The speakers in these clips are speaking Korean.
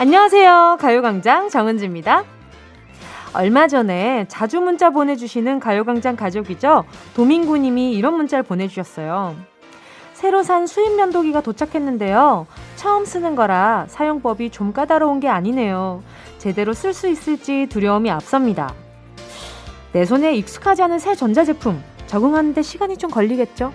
안녕하세요. 가요광장 정은지입니다. 얼마 전에 자주 문자 보내주시는 가요광장 가족이죠. 도민구님이 이런 문자를 보내주셨어요. 새로 산 수입 면도기가 도착했는데요. 처음 쓰는 거라 사용법이 좀 까다로운 게 아니네요. 제대로 쓸 수 있을지 두려움이 앞섭니다. 내 손에 익숙하지 않은 새 전자제품 적응하는데 시간이 좀 걸리겠죠?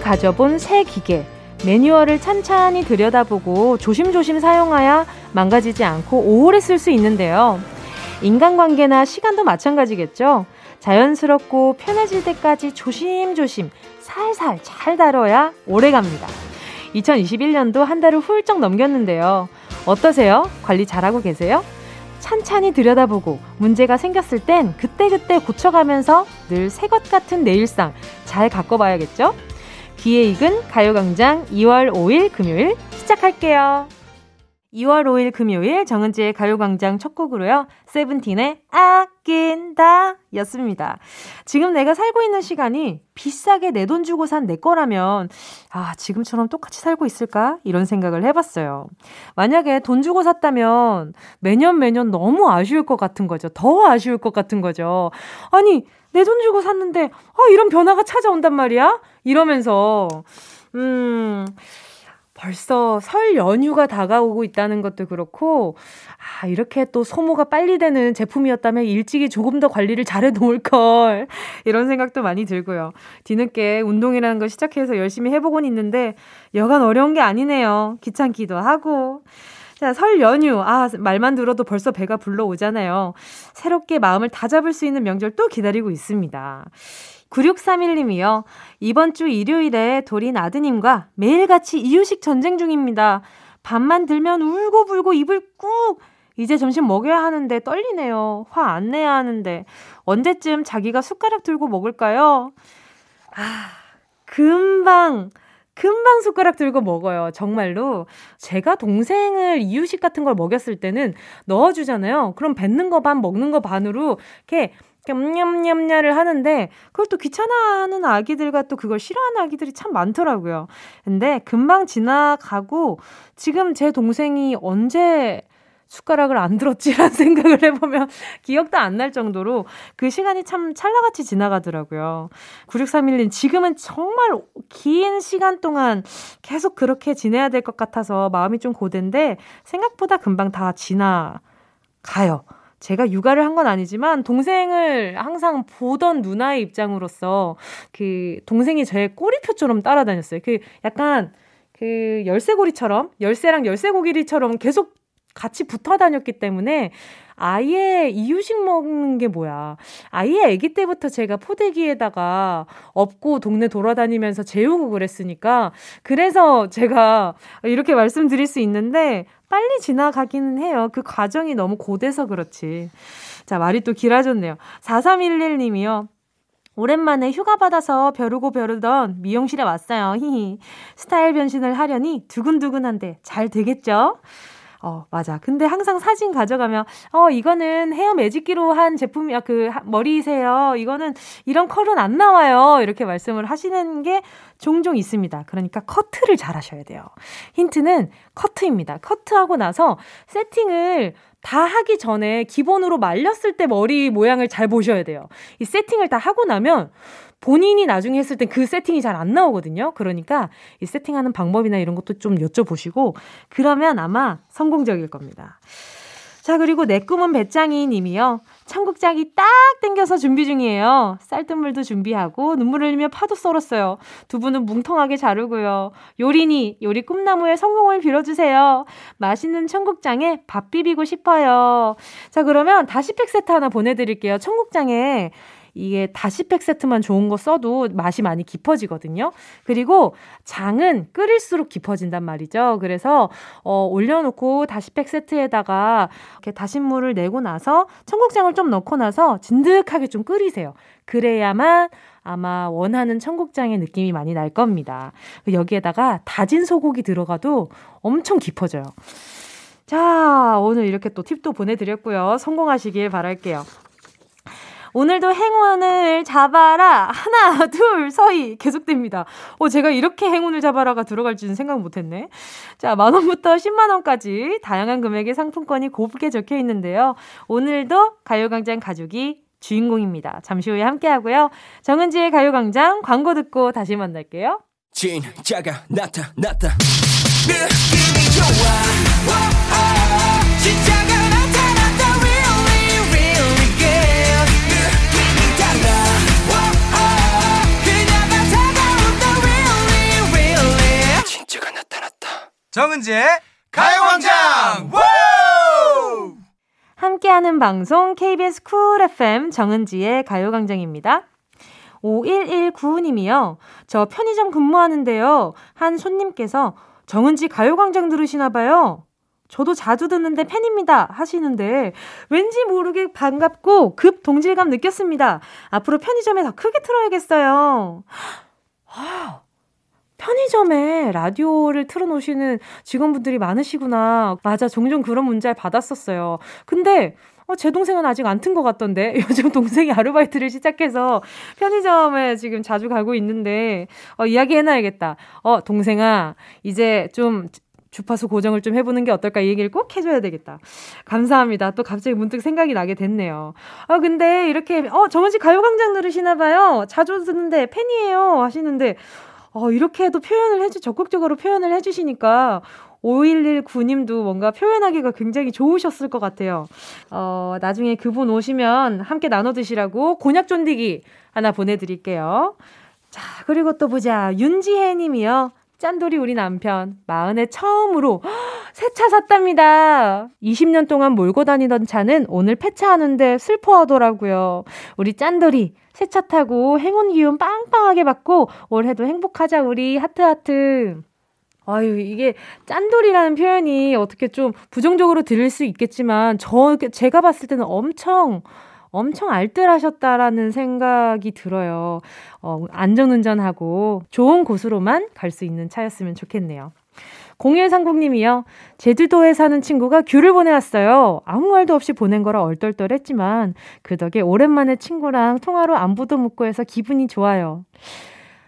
가져본 새 기계, 매뉴얼을 찬찬히 들여다보고 조심조심 사용하여 망가지지 않고 오래 쓸 수 있는데요. 인간관계나 시간도 마찬가지겠죠. 자연스럽고 편해질 때까지 조심조심 살살 잘 다뤄야 오래 갑니다. 2021년도 한 달을 훌쩍 넘겼는데요. 어떠세요? 관리 잘하고 계세요? 찬찬히 들여다보고 문제가 생겼을 땐 그때그때 고쳐가면서 늘 새 것 같은 내 일상 잘 가꿔봐야겠죠? 귀에 익은 가요광장 2월 5일 금요일 시작할게요. 2월 5일 금요일 정은지의 가요광장 첫 곡으로요. 세븐틴의 아낀다 였습니다. 지금 내가 살고 있는 시간이 비싸게 내 돈 주고 산 내 거라면 아 지금처럼 똑같이 살고 있을까? 이런 생각을 해봤어요. 만약에 돈 주고 샀다면 매년 매년 너무 아쉬울 것 같은 거죠. 더 아쉬울 것 같은 거죠. 아니 내 돈 주고 샀는데 아 이런 변화가 찾아온단 말이야? 이러면서 음 벌써 설 연휴가 다가오고 있다는 것도 그렇고, 아, 이렇게 또 소모가 빨리 되는 제품이었다면 일찍이 조금 더 관리를 잘해 놓을 걸. 이런 생각도 많이 들고요. 뒤늦게 운동이라는 걸 시작해서 열심히 해보곤 있는데, 여간 어려운 게 아니네요. 귀찮기도 하고. 자, 설 연휴. 아, 말만 들어도 벌써 배가 불러오잖아요. 새롭게 마음을 다잡을 수 있는 명절 또 기다리고 있습니다. 9631님이요. 이번 주 일요일에 돌인 아드님과 매일같이 이유식 전쟁 중입니다. 밤만 들면 울고불고 입을 꾹! 이제 점심 먹여야 하는데 떨리네요. 화 안 내야 하는데. 언제쯤 자기가 숟가락 들고 먹을까요? 아, 금방, 금방 숟가락 들고 먹어요. 정말로. 제가 동생을 이유식 같은 걸 먹였을 때는 넣어주잖아요. 그럼 뱉는 거 반, 먹는 거 반으로 이렇게 냠냠냠냐를 하는데 그걸 또 귀찮아하는 아기들과 또 그걸 싫어하는 아기들이 참 많더라고요. 근데 금방 지나가고 지금 제 동생이 언제 숟가락을 안 들었지라는 생각을 해보면 기억도 안 날 정도로 그 시간이 참 찰나같이 지나가더라고요. 9631님, 지금은 정말 긴 시간 동안 계속 그렇게 지내야 될 것 같아서 마음이 좀 고된데 생각보다 금방 다 지나가요. 제가 육아를 한 건 아니지만 동생을 항상 보던 누나의 입장으로서 그 동생이 제 꼬리표처럼 따라다녔어요. 그 약간 그 열쇠고리처럼 열쇠랑 열쇠고리처럼 계속 같이 붙어 다녔기 때문에 아예 이유식 먹는 게 뭐야. 아예 아기 때부터 제가 포대기에다가 업고 동네 돌아다니면서 재우고 그랬으니까 그래서 제가 이렇게 말씀드릴 수 있는데 빨리 지나가기는 해요. 그 과정이 너무 고돼서 그렇지. 자, 말이 또 길어졌네요. 4311님이요. 오랜만에 휴가 받아서 벼르고 벼르던 미용실에 왔어요. 히히. 스타일 변신을 하려니 두근두근한데 잘 되겠죠? 어, 맞아. 근데 항상 사진 가져가면, 어, 이거는 헤어 매직기로 한 제품이야. 그, 머리세요. 이거는 이런 컬은 안 나와요. 이렇게 말씀을 하시는 게 종종 있습니다. 그러니까 커트를 잘 하셔야 돼요. 힌트는 커트입니다. 커트하고 나서 세팅을 다 하기 전에 기본으로 말렸을 때 머리 모양을 잘 보셔야 돼요. 이 세팅을 다 하고 나면 본인이 나중에 했을 땐 그 세팅이 잘 안 나오거든요. 그러니까 이 세팅하는 방법이나 이런 것도 좀 여쭤보시고 그러면 아마 성공적일 겁니다. 자, 그리고 내 꿈은 배짱이 님이요. 청국장이 딱 땡겨서 준비 중이에요. 쌀뜨물도 준비하고 눈물 흘리며 파도 썰었어요. 두 분은 뭉텅하게 자르고요. 요리니 요리 꿈나무의 성공을 빌어주세요. 맛있는 청국장에 밥 비비고 싶어요. 자, 그러면 다시 팩 세트 하나 보내드릴게요. 청국장에 이게 다시 팩 세트만 좋은 거 써도 맛이 많이 깊어지거든요. 그리고 장은 끓일수록 깊어진단 말이죠. 그래서 어, 올려놓고 다시 팩 세트에다가 이렇게 다신물을 내고 나서 청국장을 좀 넣고 나서 진득하게 좀 끓이세요. 그래야만 아마 원하는 청국장의 느낌이 많이 날 겁니다. 여기에다가 다진 소고기 들어가도 엄청 깊어져요. 자, 오늘 이렇게 또 팁도 보내드렸고요. 성공하시길 바랄게요. 오늘도 행운을 잡아라. 하나, 둘, 서희. 계속됩니다. 어, 제가 이렇게 행운을 잡아라가 들어갈 줄은 생각 못 했네. 자, 만원부터 10만원까지 다양한 금액의 상품권이 곱게 적혀 있는데요. 오늘도 가요광장 가족이 주인공입니다. 잠시 후에 함께 하고요. 정은지의 가요광장 광고 듣고 다시 만날게요. 진짜가 나타났다. 느낌이 좋아. 정은지의 가요광장. 함께하는 방송 KBS 쿨 FM 정은지의 가요광장입니다. 5119님이요. 저 편의점 근무하는데요. 한 손님께서 정은지 가요광장 들으시나봐요. 저도 자주 듣는데 팬입니다. 하시는데 왠지 모르게 반갑고 급 동질감 느꼈습니다. 앞으로 편의점에 더 크게 틀어야겠어요. 아, 편의점에 라디오를 틀어놓으시는 직원분들이 많으시구나. 맞아, 종종 그런 문자를 받았었어요. 근데 어, 제 동생은 아직 안 튼 것 같던데. 요즘 동생이 아르바이트를 시작해서 편의점에 지금 자주 가고 있는데, 어, 이야기 해놔야겠다. 어, 동생아, 이제 좀 주파수 고정을 좀 해보는 게 어떨까 이 얘기를 꼭 해줘야 되겠다. 감사합니다. 또 갑자기 문득 생각이 나게 됐네요. 아, 근데 이렇게, 어, 정은 씨 가요광장 들으시나 봐요. 자주 듣는데 팬이에요. 하시는데, 어, 이렇게 도 표현을 해주, 적극적으로 표현을 해주시니까, 5119님도 뭔가 표현하기가 굉장히 좋으셨을 것 같아요. 어, 나중에 그분 오시면 함께 나눠 드시라고 곤약 쫀디기 하나 보내드릴게요. 자, 그리고 또 보자. 윤지혜 님이요. 짠돌이 우리 남편, 마흔에 처음으로 새 차 샀답니다. 20년 동안 몰고 다니던 차는 오늘 폐차하는데 슬퍼하더라고요. 우리 짠돌이, 새 차 타고 행운 기운 빵빵하게 받고 올해도 행복하자, 우리 하트하트. 아유, 이게 짠돌이라는 표현이 어떻게 좀 부정적으로 들릴 수 있겠지만, 저, 제가 봤을 때는 엄청, 엄청 알뜰하셨다라는 생각이 들어요. 어, 안전운전하고 좋은 곳으로만 갈 수 있는 차였으면 좋겠네요. 0130님이요. 제주도에 사는 친구가 귤을 보내왔어요. 아무 말도 없이 보낸 거라 얼떨떨했지만 그 덕에 오랜만에 친구랑 통화로 안부도 묻고 해서 기분이 좋아요.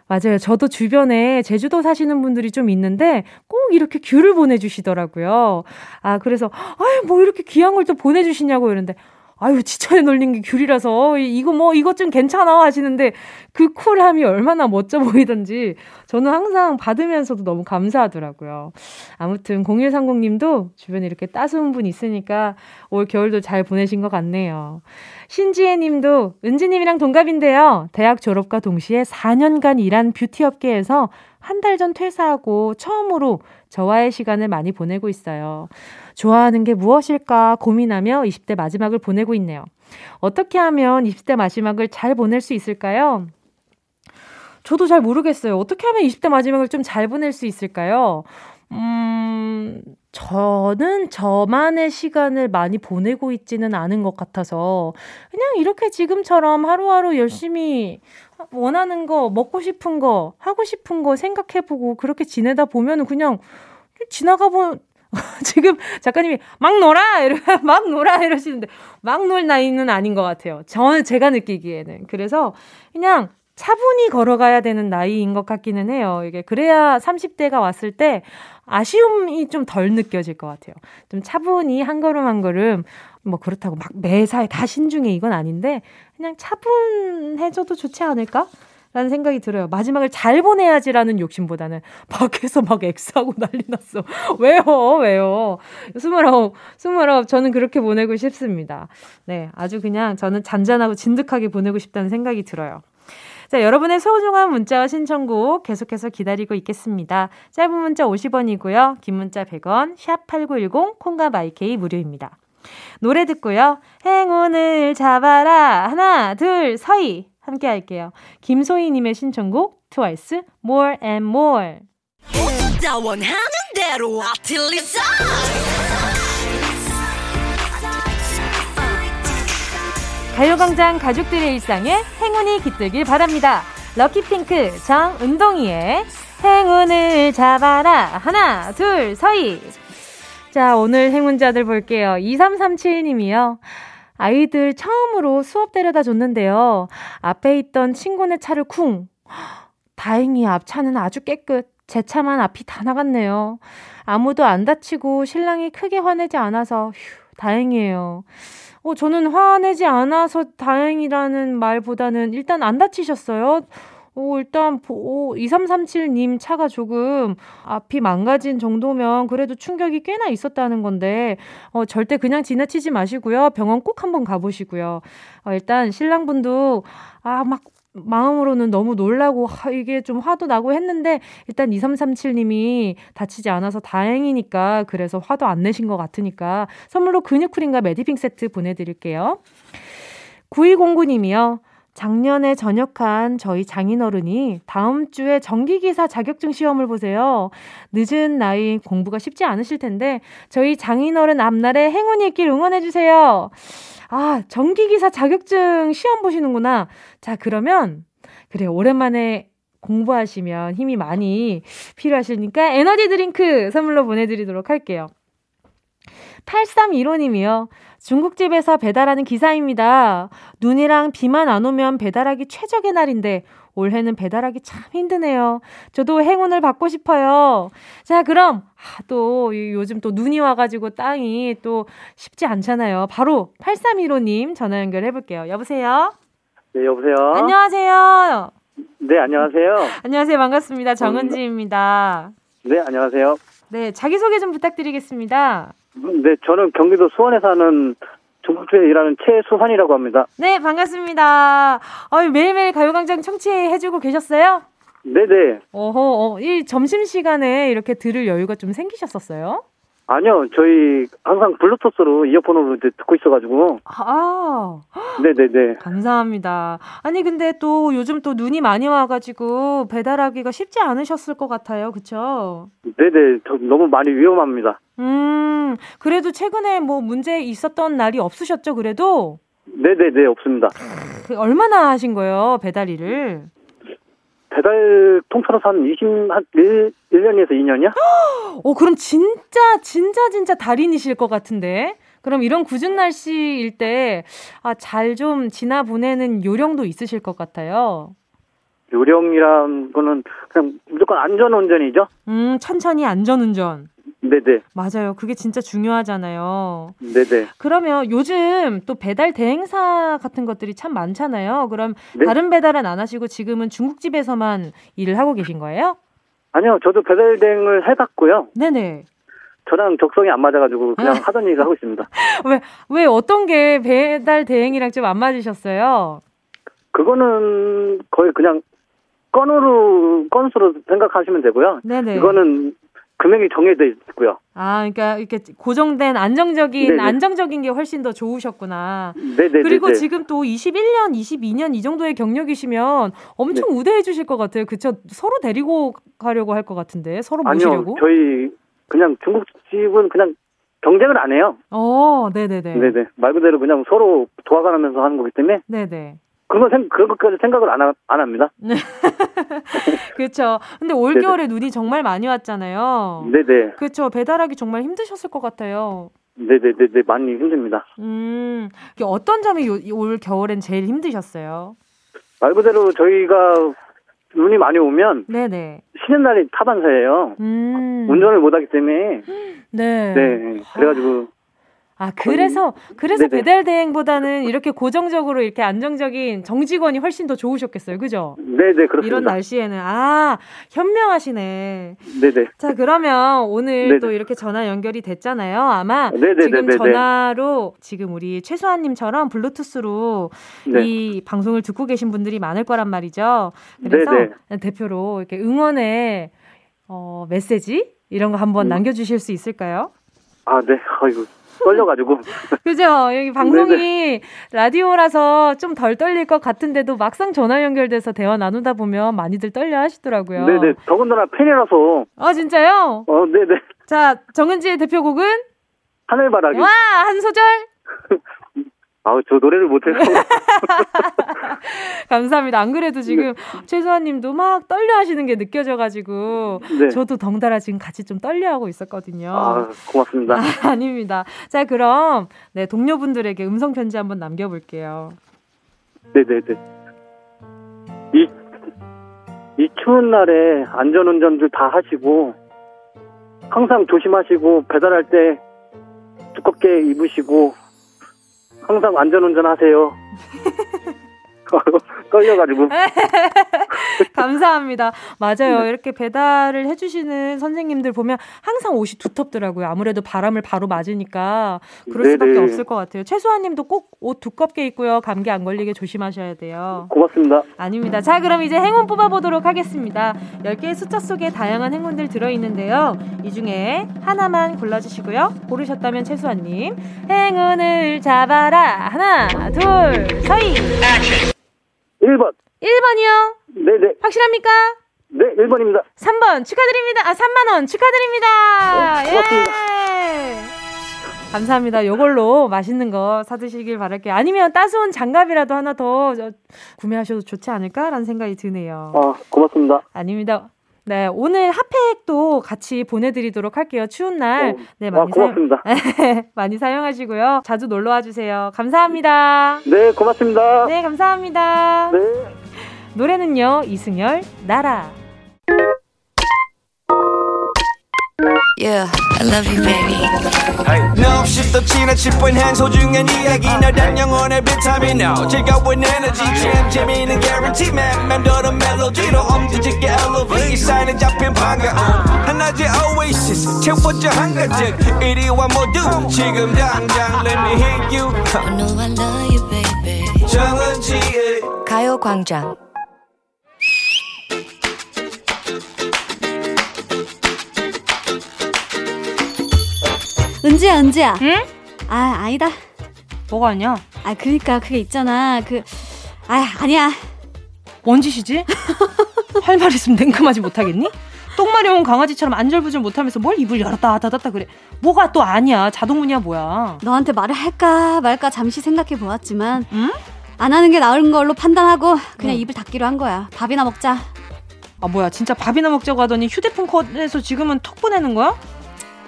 맞아요. 저도 주변에 제주도 사시는 분들이 좀 있는데 꼭 이렇게 귤을 보내주시더라고요. 아, 그래서, 아유, 뭐 이렇게 귀한 걸 또 보내주시냐고 이러는데, 아유, 지천에 놀린 게 귤이라서, 이거 뭐, 이것 좀 괜찮아 하시는데, 그 쿨함이 얼마나 멋져 보이던지, 저는 항상 받으면서도 너무 감사하더라고요. 아무튼, 0130님도 주변에 이렇게 따스운 분 있으니까, 올 겨울도 잘 보내신 것 같네요. 신지혜 님도, 은지님이랑 동갑인데요. 대학 졸업과 동시에 4년간 일한 뷰티 업계에서 한 달 전 퇴사하고 처음으로 저와의 시간을 많이 보내고 있어요. 좋아하는 게 무엇일까 고민하며 20대 마지막을 보내고 있네요. 어떻게 하면 20대 마지막을 잘 보낼 수 있을까요? 저도 잘 모르겠어요. 어떻게 하면 20대 마지막을 좀 잘 보낼 수 있을까요? 음, 저는 저만의 시간을 많이 보내고 있지는 않은 것 같아서, 그냥 이렇게 지금처럼 하루하루 열심히 원하는 거, 먹고 싶은 거, 하고 싶은 거 생각해보고 그렇게 지내다 보면은 그냥 지나가 보, 지금 작가님이 막 놀아! 이러, 막 놀아! 이러시는데, 막 놀 나이는 아닌 것 같아요. 저는 제가 느끼기에는. 그래서 그냥 차분히 걸어가야 되는 나이인 것 같기는 해요. 이게 그래야 30대가 왔을 때 아쉬움이 좀 덜 느껴질 것 같아요. 좀 차분히 한 걸음 한 걸음 뭐 그렇다고 막 매사에 다 신중해 이건 아닌데 그냥 차분해져도 좋지 않을까? 라는 생각이 들어요. 마지막을 잘 보내야지라는 욕심보다는 밖에서 막 엑스하고 난리 났어. 왜요? 왜요? 스물아홉, 스물아홉, 저는 그렇게 보내고 싶습니다. 네, 아주 그냥 저는 잔잔하고 진득하게 보내고 싶다는 생각이 들어요. 자, 여러분의 소중한 문자와 신청곡 계속해서 기다리고 있겠습니다. 짧은 문자 50원이고요. 긴 문자 100원, 샵 8910, 콩과 마이케이 무료입니다. 노래 듣고요. 행운을 잡아라. 하나, 둘, 서희. 함께 할게요. 김소희님의 신청곡 트와이스 More and More. 가요광장 가족들의 일상에 행운이 깃들길 바랍니다. 럭키핑크 정은동이의 행운을 잡아라 하나 둘 서희 자, 오늘 행운자들 볼게요. 2337님이요. 아이들 처음으로 수업 데려다 줬는데요. 앞에 있던 친구네 차를 쿵. 다행히 앞차는 아주 깨끗. 제 차만 앞이 다 나갔네요. 아무도 안 다치고 신랑이 크게 화내지 않아서 휴, 다행이에요. 어, 저는 화내지 않아서 다행이라는 말보다는 일단 안 다치셨어요. 오, 일단, 오, 2337님 차가 조금 앞이 망가진 정도면 그래도 충격이 꽤나 있었다는 건데, 어, 절대 그냥 지나치지 마시고요. 병원 꼭 한번 가보시고요. 어, 일단 신랑분도, 아, 막, 마음으로는 너무 놀라고, 하, 이게 좀 화도 나고 했는데, 일단 2337님이 다치지 않아서 다행이니까, 그래서 화도 안 내신 것 같으니까, 선물로 근육쿨인가 매디핑 세트 보내드릴게요. 9209님이요. 작년에 전역한 저희 장인어른이 다음 주에 전기기사 자격증 시험을 보세요. 늦은 나이 공부가 쉽지 않으실 텐데 저희 장인어른 앞날에 행운이 있길 응원해주세요. 아, 전기기사 자격증 시험 보시는구나. 자, 그러면, 그래, 오랜만에 공부하시면 힘이 많이 필요하시니까 에너지 드링크 선물로 보내드리도록 할게요. 8315님이요. 중국집에서 배달하는 기사입니다. 눈이랑 비만 안 오면 배달하기 최적의 날인데 올해는 배달하기 참 힘드네요. 저도 행운을 받고 싶어요. 자, 그럼 아, 또 요즘 또 눈이 와가지고 땅이 또 쉽지 않잖아요. 바로 8315님 전화 연결해 볼게요. 여보세요? 네, 여보세요? 안녕하세요. 네, 안녕하세요. 안녕하세요. 반갑습니다. 정은지입니다. 네, 안녕하세요. 네, 자기소개 좀 부탁드리겠습니다. 네, 저는 경기도 수원에 사는 중국집에 일하는 최수환이라고 합니다. 네, 반갑습니다. 어유 매일매일 가요광장 청취해주고 계셨어요? 네네. 어허, 어, 이 점심시간에 이렇게 들을 여유가 좀 생기셨었어요? 아니요, 저희 항상 블루투스로 이어폰으로 듣고 있어가지고. 아, 네네네. 감사합니다. 아니 근데 또 요즘 또 눈이 많이 와가지고 배달하기가 쉽지 않으셨을 것 같아요, 그쵸? 네네, 저 너무 많이 위험합니다. 음, 그래도 최근에 뭐 문제 있었던 날이 없으셨죠, 그래도? 네네네, 없습니다. 그 얼마나 하신 거예요, 배달 일을? 배달 통틀어서 한 20, 한 1, 1년에서 2년이요? 어, 그럼 진짜, 진짜, 진짜 달인이실 것 같은데? 그럼 이런 굳은 날씨일 때, 아, 잘 좀 지나 보내는 요령도 있으실 것 같아요. 요령이란 거는 그냥 무조건 안전 운전이죠? 음, 천천히 안전 운전. 네네. 맞아요. 그게 진짜 중요하잖아요. 네네. 그러면 요즘 또 배달 대행사 같은 것들이 참 많잖아요. 그럼 네? 다른 배달은 안 하시고 지금은 중국집에서만 일을 하고 계신 거예요? 아니요. 저도 배달 대행을 해봤고요. 네네. 저랑 적성이 안 맞아가지고 그냥 아. 하던 일을 하고 있습니다. 왜, 왜 어떤 게 배달 대행이랑 좀 안 맞으셨어요? 그거는 거의 그냥 건으로, 건수로 생각하시면 되고요. 네네. 이거는 금액이 정해져 있고요. 아, 그러니까 이렇게 고정된 안정적인 네네. 안정적인 게 훨씬 더 좋으셨구나. 네네. 그리고 지금 또 21년, 22년 이 정도의 경력이시면 엄청 네. 우대해 주실 것 같아요. 그쵸? 서로 데리고 가려고 할 것 같은데 서로 모시려고. 아니요, 저희 그냥 중국집은 그냥 경쟁을 안 해요. 어, 네네네. 네네. 말 그대로 그냥 서로 도와가면서 하는 거기 때문에. 네네. 그런 생, 그런 것까지 생각을 안, 하, 안 합니다. 그렇죠. 근데 올겨울에 눈이 정말 많이 왔잖아요. 네네. 그렇죠. 배달하기 정말 힘드셨을 것 같아요. 네네네네. 많이 힘듭니다. 음, 어떤 점이 요, 올 겨울엔 제일 힘드셨어요? 말 그대로 저희가 눈이 많이 오면 네네. 쉬는 날이 타반사예요. 음. 운전을 못하기 때문에. 네. 네. 그래가지고 아, 그래서, 그래서 네네. 배달 대행보다는 이렇게 고정적으로 이렇게 안정적인 정직원이 훨씬 더 좋으셨겠어요. 그죠? 네 네, 그렇습니다. 이런 날씨에는. 아, 현명하시네. 네 네. 자, 그러면 오늘 네네. 또 이렇게 전화 연결이 됐잖아요. 아마 네네네네. 지금 전화로 지금 우리 최수아님처럼 블루투스로 네. 이 방송을 듣고 계신 분들이 많을 거란 말이죠. 그래서 네네. 대표로 이렇게 응원의 어, 메시지 이런 거 한번 음. 남겨 주실 수 있을까요? 아, 네. 아이고. 떨려가지고. 그죠? 여기 방송이 네네. 라디오라서 좀 덜 떨릴 것 같은데도 막상 전화 연결돼서 대화 나누다 보면 많이들 떨려 하시더라고요. 네네. 더군다나 팬이라서. 아, 진짜요? 어, 네네. 자, 정은지의 대표곡은? 하늘바라기. 와, 한 소절? 아우, 저 노래를 못해서. 감사합니다. 안 그래도 지금 네. 최수환 님도 막 떨려 하시는 게 느껴져가지고, 네. 저도 덩달아 지금 같이 좀 떨려 하고 있었거든요. 아, 고맙습니다. 아, 닙니다 자, 그럼, 네, 동료분들에게 음성 편지 한번 남겨볼게요. 네네네. 이, 이 추운 날에 안전운전들 다 하시고, 항상 조심하시고, 배달할 때 두껍게 입으시고, 항상 안전운전 하세요. 떨려가지고. 감사합니다. 맞아요. 네. 이렇게 배달을 해주시는 선생님들 보면 항상 옷이 두텁더라고요. 아무래도 바람을 바로 맞으니까 그럴 네네. 수밖에 없을 것 같아요. 최수환 님도 꼭 옷 두껍게 입고요. 감기 안 걸리게 조심하셔야 돼요. 고맙습니다. 아닙니다. 자, 그럼 이제 행운 뽑아보도록 하겠습니다. 10개의 숫자 속에 다양한 행운들 들어있는데요. 이 중에 하나만 골라주시고요. 고르셨다면 최수환 님. 행운을 잡아라. 하나, 둘, 서희. 1번. 1번이요? 네네. 확실합니까? 네, 1번입니다. 3번 축하드립니다. 아, 3만원 축하드립니다. 네, 고맙습니다. 예. 감사합니다. 요걸로 맛있는 거 사드시길 바랄게요. 아니면 따스운 장갑이라도 하나 더 구매하셔도 좋지 않을까라는 생각이 드네요. 아, 고맙습니다. 아닙니다. 네, 오늘 핫팩도 같이 보내드리도록 할게요. 추운 날. 네, 네 많이 아, 고맙습니다. 사용, 많이 사용하시고요. 자주 놀러 와 주세요. 감사합니다. 네, 고맙습니다. 네, 감사합니다. 네. 노래는요, 이승열, 나라. Yeah, I love you, baby. No 없이 또 지나칠 뻔한 소중한 이야기. 너란 영혼의 비타민. now 즐거운 에너지. 참 재미있는 guarantee man. 맘대로 멜로디로 엄지짓게 elevate. 이 사인은 잡힌 반가움. 하나의 oasis. 채워져 한가득 이리와 모두. 지금 당장 let me hit you. I know I love you, baby. 정은지의 가요광장 은지야, 은지야. 응? 아, 아니다. 뭐가 아니야? 아, 그니까 그게 있잖아. 그, 아, 아니야. 뭔 짓이지? 할 말 있으면 냉큼하지 못하겠니? 똥마려운 강아지처럼 안절부절 못하면서 뭘 입을 열었다 닫았다 그래. 뭐가 또 아니야. 자동문이야 뭐야. 너한테 말을 할까 말까 잠시 생각해 보았지만 응? 안 하는 게 나은 걸로 판단하고 그냥 응. 입을 닫기로 한 거야. 밥이나 먹자. 아 뭐야 진짜 밥이나 먹자고 하더니 휴대폰 컷에서 지금은 톡 보내는 거야?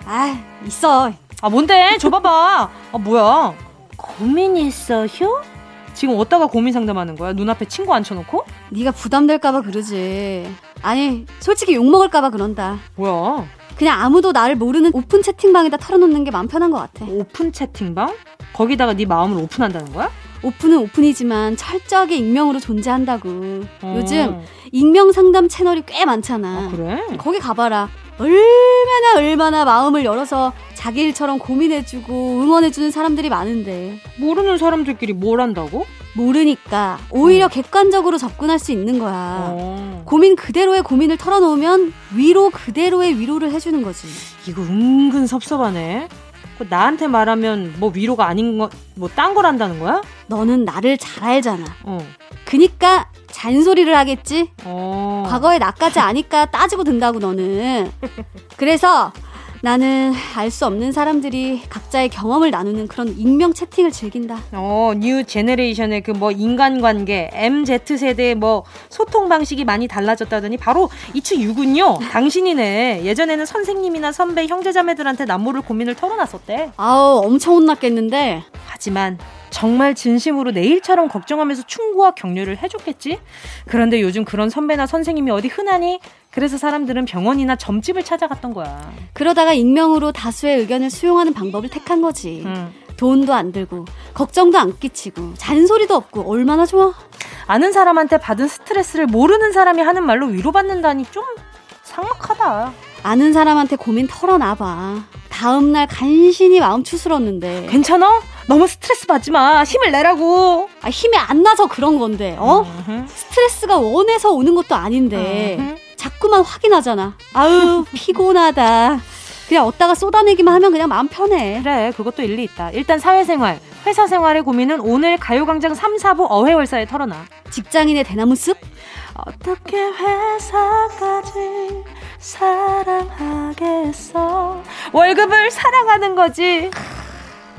아 있어 아 뭔데? 줘봐봐. 아 뭐야? 휴? 지금 어디다가 고민 상담하는 거야? 눈앞에 친구 앉혀놓고? 네가 부담될까봐 그러지. 아니 솔직히 욕 먹을까봐 그런다. 뭐야? 그냥 아무도 나를 모르는 오픈 채팅방에다 털어놓는 게 마음 편한 것 같아. 오픈 채팅방? 거기다가 네 마음을 오픈한다는 거야? 오픈은 오픈이지만 철저하게 익명으로 존재한다고. 어. 요즘 익명 상담 채널이 꽤 많잖아. 아, 그래? 거기 가봐라. 얼마나 얼마나 마음을 열어서 자기 일처럼 고민해주고 응원해주는 사람들이 많은데 모르는 사람들끼리 뭘 한다고? 모르니까 오히려 음. 객관적으로 접근할 수 있는 거야. 어. 고민 그대로의 고민을 털어놓으면 위로 그대로의 위로를 해주는 거지. 이거 은근 섭섭하네. 나한테 말하면 뭐 위로가 아닌 거, 뭐 딴 걸 한다는 거야? 너는 나를 잘 알잖아. 어. 그니까 잔소리를 하겠지? 어. 과거에 나까지 아니까 따지고 든다고 너는. 그래서 나는 알 수 없는 사람들이 각자의 경험을 나누는 그런 익명 채팅을 즐긴다. 어, new generation의 그 뭐 인간관계, MZ 세대의 뭐 소통 방식이 많이 달라졌다더니 바로 it's you군요. 당신이네. 예전에는 선생님이나 선배, 형제자매들한테 남모를 고민을 털어놨었대. 아우, 엄청 혼났겠는데. 하지만 정말 진심으로 내일처럼 걱정하면서 충고와 격려를 해줬겠지? 그런데 요즘 그런 선배나 선생님이 어디 흔하니? 그래서 사람들은 병원이나 점집을 찾아갔던 거야. 그러다가 익명으로 다수의 의견을 수용하는 방법을 택한 거지. 음. 돈도 안 들고, 걱정도 안 끼치고, 잔소리도 없고, 얼마나 좋아? 아는 사람한테 받은 스트레스를 모르는 사람이 하는 말로 위로받는다니 좀 삭막하다. 아는 사람한테 고민 털어놔봐. 다음날 간신히 마음 추스렀는데. 괜찮아? 너무 스트레스 받지 마. 힘을 내라고. 아, 힘이 안 나서 그런 건데, 어? 스트레스가 원해서 오는 것도 아닌데. 자꾸만 확인하잖아. 아유, 피곤하다. 그냥 얻다가 쏟아내기만 하면 그냥 마음 편해. 그래, 그것도 일리 있다. 일단 사회생활, 회사 생활의 고민은 오늘 가요광장 3, 4부 어회월사에 털어놔. 직장인의 대나무 숲? 어떻게 회사까지 사랑하겠어 월급을 사랑하는 거지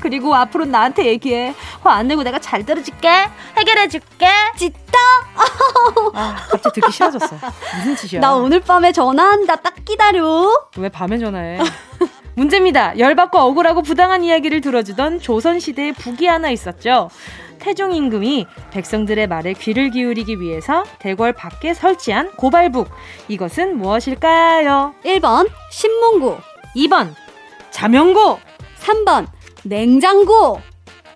그리고 앞으로 나한테 얘기해 화 안 내고 내가 잘 들어줄게. 해결해줄게. 찌따. 아, 갑자기 듣기 싫어졌어. 무슨 짓이야? 나 오늘 밤에 전화한다. 딱 기다려. 왜 밤에 전화해? 문제입니다. 열받고 억울하고 부당한 이야기를 들어주던 조선시대의 북이 하나 있었죠. 태종 임금이 백성들의 말에 귀를 기울이기 위해서 대궐 밖에 설치한 고발북. 이것은 무엇일까요? 1번 신문고 2번 자명고 3번 냉장고.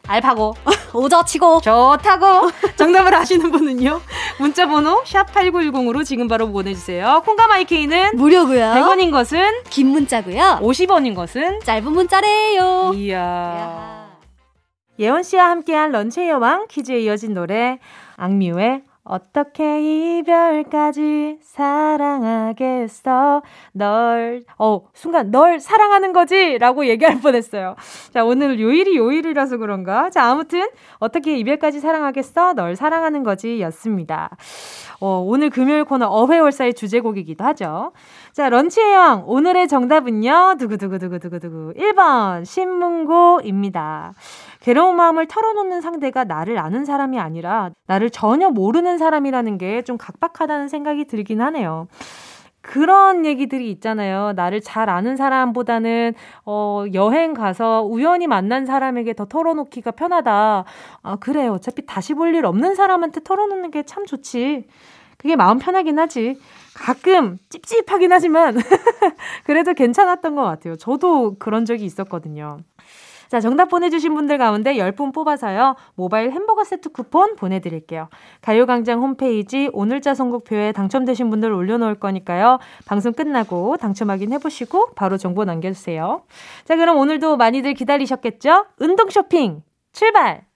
알파고. 오저치고. 좋다고. 정답을 아시는 분은요 문자 번호 샵 8910으로 지금 바로 보내주세요. 콩가마이케이는 무료고요. 100원인 것은 긴 문자고요. 50원인 것은 짧은 문자래요. 이야. 야. 예원 씨와 함께한 런치의 여왕 퀴즈에 이어진 노래 악뮤의 어떻게 이별까지 사랑하겠어? 널 어 순간 널 사랑하는 거지? 라고 얘기할 뻔했어요. 자 오늘 요일이 요일이라서 그런가? 자 아무튼 어떻게 이별까지 사랑하겠어? 널 사랑하는 거지 였습니다. 어, 오늘 금요일 코너 어회월사의 주제곡이기도 하죠 자 런치의 여왕 오늘의 정답은요 두구두구두구두구두구 1번 신문고입니다 괴로운 마음을 털어놓는 상대가 나를 아는 사람이 아니라 나를 전혀 모르는 사람이라는 게 좀 각박하다는 생각이 들긴 하네요. 그런 얘기들이 있잖아요. 나를 잘 아는 사람보다는, 어, 여행 가서 우연히 만난 사람에게 더 털어놓기가 편하다. 아, 그래. 어차피 다시 볼 일 없는 사람한테 털어놓는 게 참 좋지. 그게 마음 편하긴 하지. 가끔 찝찝하긴 하지만, 그래도 괜찮았던 것 같아요. 저도 그런 적이 있었거든요. 자, 정답 보내주신 분들 가운데 10분 뽑아서요. 모바일 햄버거 세트 쿠폰 보내드릴게요. 가요광장 홈페이지 오늘자 선곡표에 당첨되신 분들 올려놓을 거니까요. 방송 끝나고 당첨 확인해보시고 바로 정보 남겨주세요. 자, 그럼 오늘도 많이들 기다리셨겠죠? 운동 쇼핑 출발!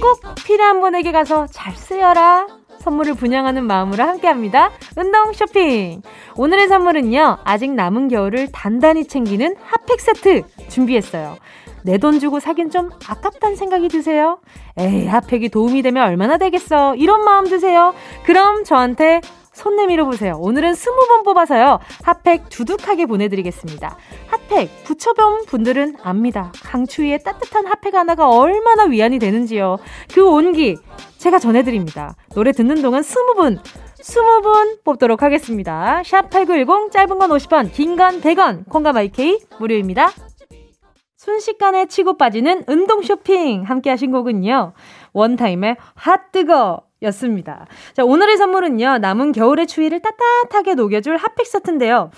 꼭 필요한 분에게 가서 잘 쓰여라. 선물을 분양하는 마음으로 함께합니다. 운동 쇼핑. 오늘의 선물은요. 아직 남은 겨울을 단단히 챙기는 핫팩 세트 준비했어요. 내 돈 주고 사긴 좀 아깝다는 생각이 드세요? 에이, 핫팩이 도움이 되면 얼마나 되겠어. 이런 마음 드세요? 그럼 저한테 손 내밀어 보세요. 오늘은 스무 번 뽑아서요. 핫팩 두둑하게 보내드리겠습니다. 핫팩 붙여본 분들은 압니다. 강추위에 따뜻한 핫팩 하나가 얼마나 위안이 되는지요. 그 온기 제가 전해드립니다. 노래 듣는 동안 스무 분, 스무 분 뽑도록 하겠습니다. 샵 8910 짧은 건 50원, 긴 건 100원, 콩과 마이케이 무료입니다. 순식간에 치고 빠지는 운동 쇼핑 함께 하신 곡은요. 원타임의 핫 뜨거 였습니다. 자, 오늘의 선물은요. 남은 겨울의 추위를 따뜻하게 녹여줄 핫팩 세트인데요.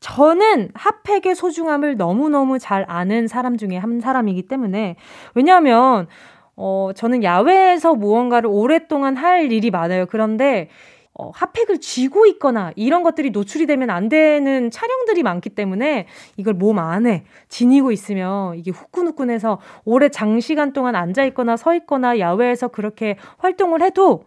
저는 핫팩의 소중함을 너무너무 잘 아는 사람 중에 한 사람이기 때문에 왜냐하면 어, 저는 야외에서 무언가를 오랫동안 할 일이 많아요. 그런데 어, 핫팩을 쥐고 있거나 이런 것들이 노출이 되면 안 되는 촬영들이 많기 때문에 이걸 몸 안에 지니고 있으면 이게 후끈후끈해서 오래 장시간 동안 앉아 있거나 서 있거나 야외에서 그렇게 활동을 해도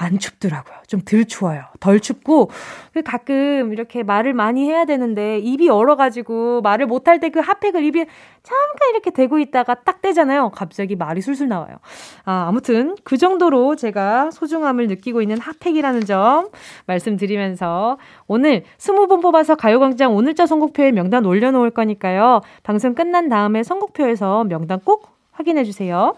안 춥더라고요. 좀 덜 추워요. 덜 춥고 그 가끔 이렇게 말을 많이 해야 되는데 입이 얼어가지고 말을 못할 때 그 핫팩을 입에 잠깐 이렇게 대고 있다가 딱 떼잖아요. 갑자기 말이 술술 나와요. 아, 아무튼 그 정도로 제가 소중함을 느끼고 있는 핫팩이라는 점 말씀드리면서 오늘 20분 뽑아서 가요광장 오늘자 선곡표에 명단 올려놓을 거니까요. 방송 끝난 다음에 선곡표에서 명단 꼭 확인해 주세요.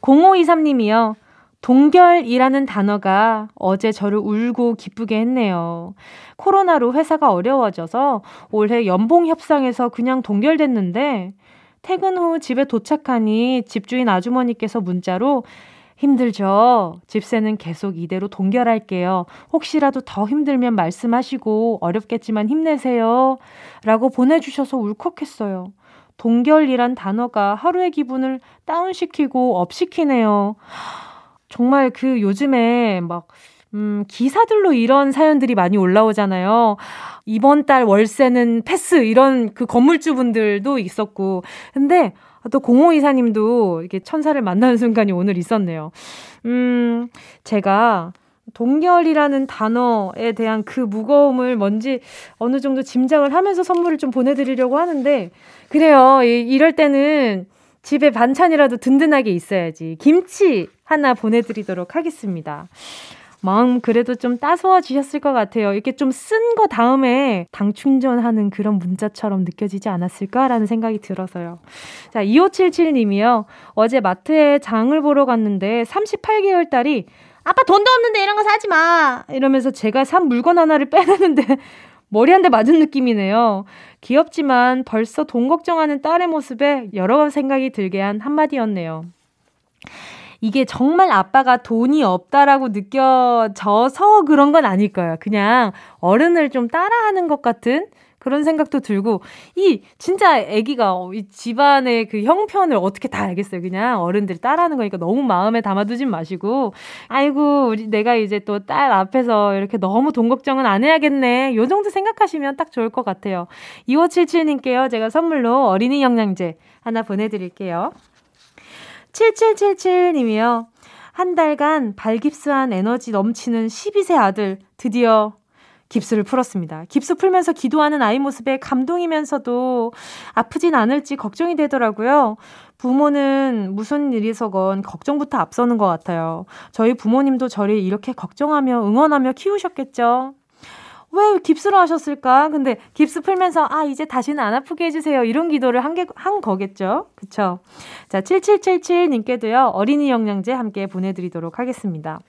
0523님이요. 동결이라는 단어가 어제 저를 울고 기쁘게 했네요. 코로나로 회사가 어려워져서 올해 연봉 협상에서 그냥 동결됐는데 퇴근 후 집에 도착하니 집주인 아주머니께서 문자로 힘들죠. 집세는 계속 이대로 동결할게요. 혹시라도 더 힘들면 말씀하시고 어렵겠지만 힘내세요. 라고 보내주셔서 울컥했어요. 동결이란 단어가 하루의 기분을 다운시키고 업시키네요. 정말 그 요즘에 막, 음, 기사들로 이런 사연들이 많이 올라오잖아요. 이번 달 월세는 패스, 이런 그 건물주분들도 있었고. 근데 또 공호이사님도 이렇게 천사를 만나는 순간이 오늘 있었네요. 음, 제가 동결이라는 단어에 대한 그 무거움을 뭔지 어느 정도 짐작을 하면서 선물을 좀 보내드리려고 하는데, 그래요. 이, 이럴 때는 집에 반찬이라도 든든하게 있어야지. 김치 하나 보내드리도록 하겠습니다. 마음 그래도 좀 따스워지셨을 것 같아요. 이렇게 좀 쓴 거 다음에 당 충전하는 그런 문자처럼 느껴지지 않았을까라는 생각이 들어서요. 자, 2577님이요. 어제 마트에 장을 보러 갔는데 38개월 딸이 아빠 돈도 없는데 이런 거 사지 마! 이러면서 제가 산 물건 하나를 빼내는데 머리 한 대 맞은 느낌이네요. 귀엽지만 벌써 돈 걱정하는 딸의 모습에 여러 생각이 들게 한 한마디였네요. 이게 정말 아빠가 돈이 없다라고 느껴져서 그런 건 아닐 거예요. 그냥 어른을 좀 따라하는 것 같은 그런 생각도 들고 이 진짜 아기가 이 집안의 그 형편을 어떻게 다 알겠어요. 그냥 어른들이 따라하는 거니까 너무 마음에 담아두진 마시고 아이고 우리 내가 이제 또 딸 앞에서 이렇게 너무 돈 걱정은 안 해야겠네. 요 정도 생각하시면 딱 좋을 것 같아요. 2577님께요. 제가 선물로 어린이 영양제 하나 보내드릴게요. 7777님이요. 한 달간 발깁스한 에너지 넘치는 12세 아들 드디어 깁스를 풀었습니다. 깁스 풀면서 기도하는 아이 모습에 감동이면서도 아프진 않을지 걱정이 되더라고요. 부모는 무슨 일이서건 걱정부터 앞서는 것 같아요. 저희 부모님도 저를 이렇게 걱정하며 응원하며 키우셨겠죠. 왜 깁스를 하셨을까? 근데 깁스 풀면서 아 이제 다시는 안 아프게 해주세요 이런 기도를 한, 게, 한 거겠죠, 그쵸? 자 7777님께도요 어린이 영양제 함께 보내드리도록 하겠습니다.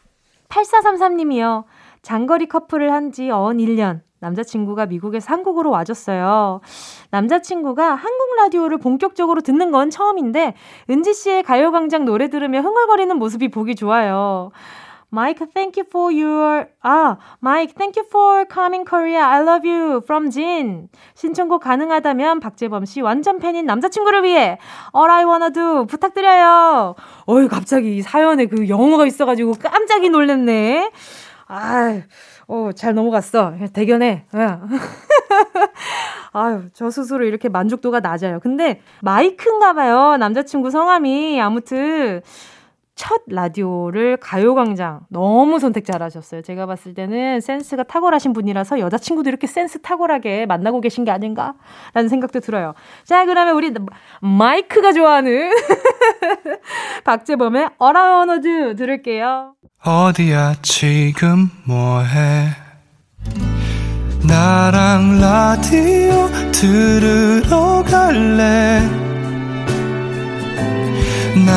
8433님이요 장거리 커플을 한지 어언 1년. 남자친구가 미국에서 한국으로 와줬어요. 남자친구가 한국 라디오를 본격적으로 듣는 건 처음인데, 은지 씨의 가요광장 노래 들으며 흥얼거리는 모습이 보기 좋아요. Mike, thank you for your, 아, Mike, thank you for coming Korea. I love you. From Jin. 신청곡 가능하다면 박재범 씨 완전 팬인 남자친구를 위해 All I wanna do 부탁드려요. 어이, 갑자기 이 사연에 그 영어가 있어가지고 깜짝이 놀랐네. 아, 어, 잘 넘어갔어. 대견해. 아유, 저 스스로 이렇게 만족도가 낮아요. 근데 마이크인가 봐요. 남자친구 성함이. 아무튼 첫 라디오를 가요광장 너무 선택 잘하셨어요. 제가 봤을 때는 센스가 탁월하신 분이라서 여자친구도 이렇게 센스 탁월하게 만나고 계신 게 아닌가라는 생각도 들어요. 자, 그러면 우리 마이크가 좋아하는 박재범의 All I Wanna Do 들을게요. 어디야 지금 뭐해 나랑 라디오 들으러 갈래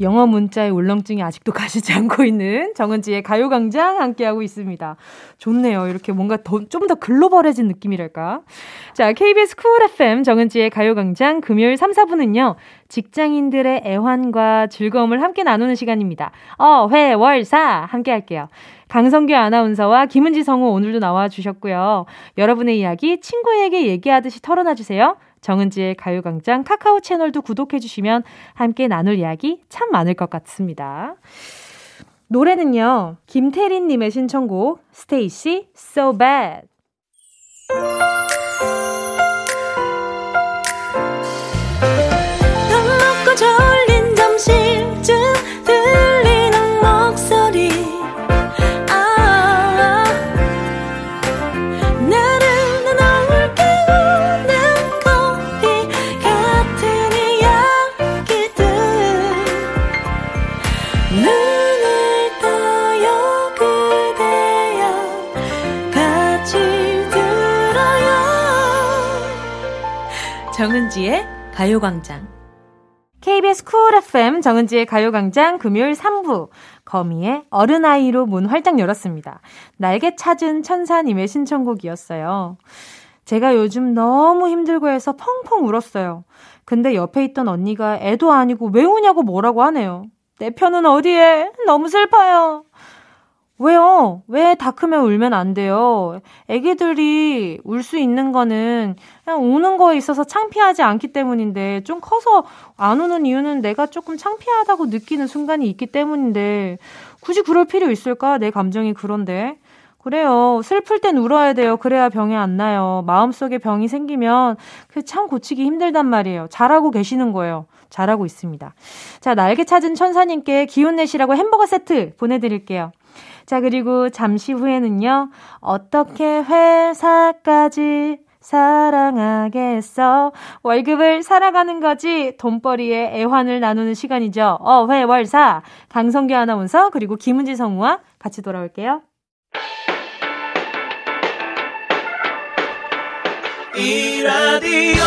영어 문자의 울렁증이 아직도 가시지 않고 있는 정은지의 가요광장 함께하고 있습니다. 좋네요. 이렇게 뭔가 좀 더 글로벌해진 느낌이랄까. 자, KBS 쿨 FM 정은지의 가요광장 금요일 3, 4분은요. 직장인들의 애환과 즐거움을 함께 나누는 시간입니다. 어, 회, 월, 사 함께 할게요. 강성규 아나운서와 김은지 성우 오늘도 나와 주셨고요. 여러분의 이야기 친구에게 얘기하듯이 털어놔 주세요. 정은지의 가요광장 카카오 채널도 구독해주시면 함께 나눌 이야기 참 많을 것 같습니다. 노래는요, 김태린님의 신청곡, 스테이시, So Bad. 정은지의 가요광장. KBS 쿨 FM 정은지의 가요광장 금요일 3부 거미의 어른아이로 문 활짝 열었습니다. 날개 찾은 천사님의 신청곡이었어요. 제가 요즘 너무 힘들고 해서 펑펑 울었어요. 근데 옆에 있던 언니가 애도 아니고 왜 우냐고 뭐라고 하네요. 내 편은 어디에? 너무 슬퍼요. 왜요? 왜 다 크면 울면 안 돼요? 애기들이 울 수 있는 거는 그냥 우는 거에 있어서 창피하지 않기 때문인데 좀 커서 안 우는 이유는 내가 조금 창피하다고 느끼는 순간이 있기 때문인데 굳이 그럴 필요 있을까? 내 감정이 그런데. 그래요. 슬플 땐 울어야 돼요. 그래야 병이 안 나요. 마음속에 병이 생기면 그 참 고치기 힘들단 말이에요. 잘하고 계시는 거예요. 잘하고 있습니다. 자, 날개 찾은 천사님께 기운 내시라고 햄버거 세트 보내드릴게요. 자, 그리고 잠시 후에는요, 어떻게 회사까지 사랑하겠어. 월급을 살아가는 거지. 돈벌이에 애환을 나누는 시간이죠. 어 회 월 사. 강성규 아나운서, 그리고 김은지 성우와 같이 돌아올게요. 이 라디오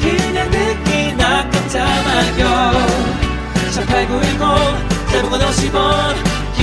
그냥 듣기나 깜짝마요 18910 대목원 50원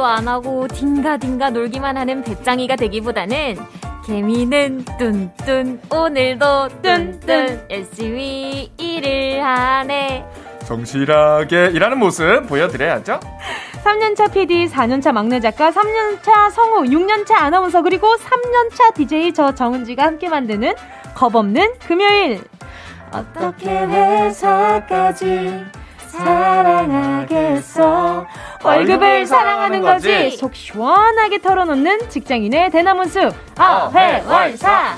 일도 안 하고 딩가딩가 놀기만 하는 배짱이가 되기보다는 개미는 뚠뚠 오늘도 뚠뚠 열심히 일을 하네 성실하게 일하는 모습 보여드려야죠. 3년차 PD, 4년차 막내 작가, 3년차 성우, 6년차 아나운서, 그리고 3년차 DJ 저 정은지가 함께 만드는 겁없는 금요일. 어떻게 회사까지 사랑하겠어. 월급을 사랑하는 거지. 속 시원하게 털어놓는 직장인의 대나무숲. 어회월사.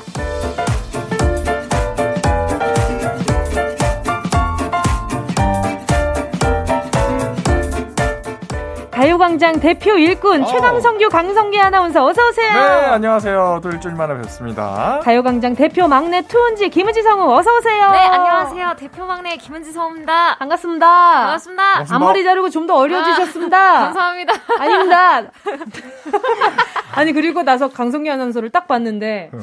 가요광장 대표 일꾼 어. 최강성규 강성기 아나운서 어서 오세요. 네, 안녕하세요. 또 일주일 만에 뵙습니다. 가요광장 대표 막내 투은지 김은지 성우 어서 오세요. 네 안녕하세요 대표 막내 김은지 성우입니다 반갑습니다. 반갑습니다 반갑습니다. 앞머리 자르고 좀 더 어려지셨습니다. 감사합니다 아닙니다. 아니 그리고 나서 강성기 아나운서를 딱 봤는데 응.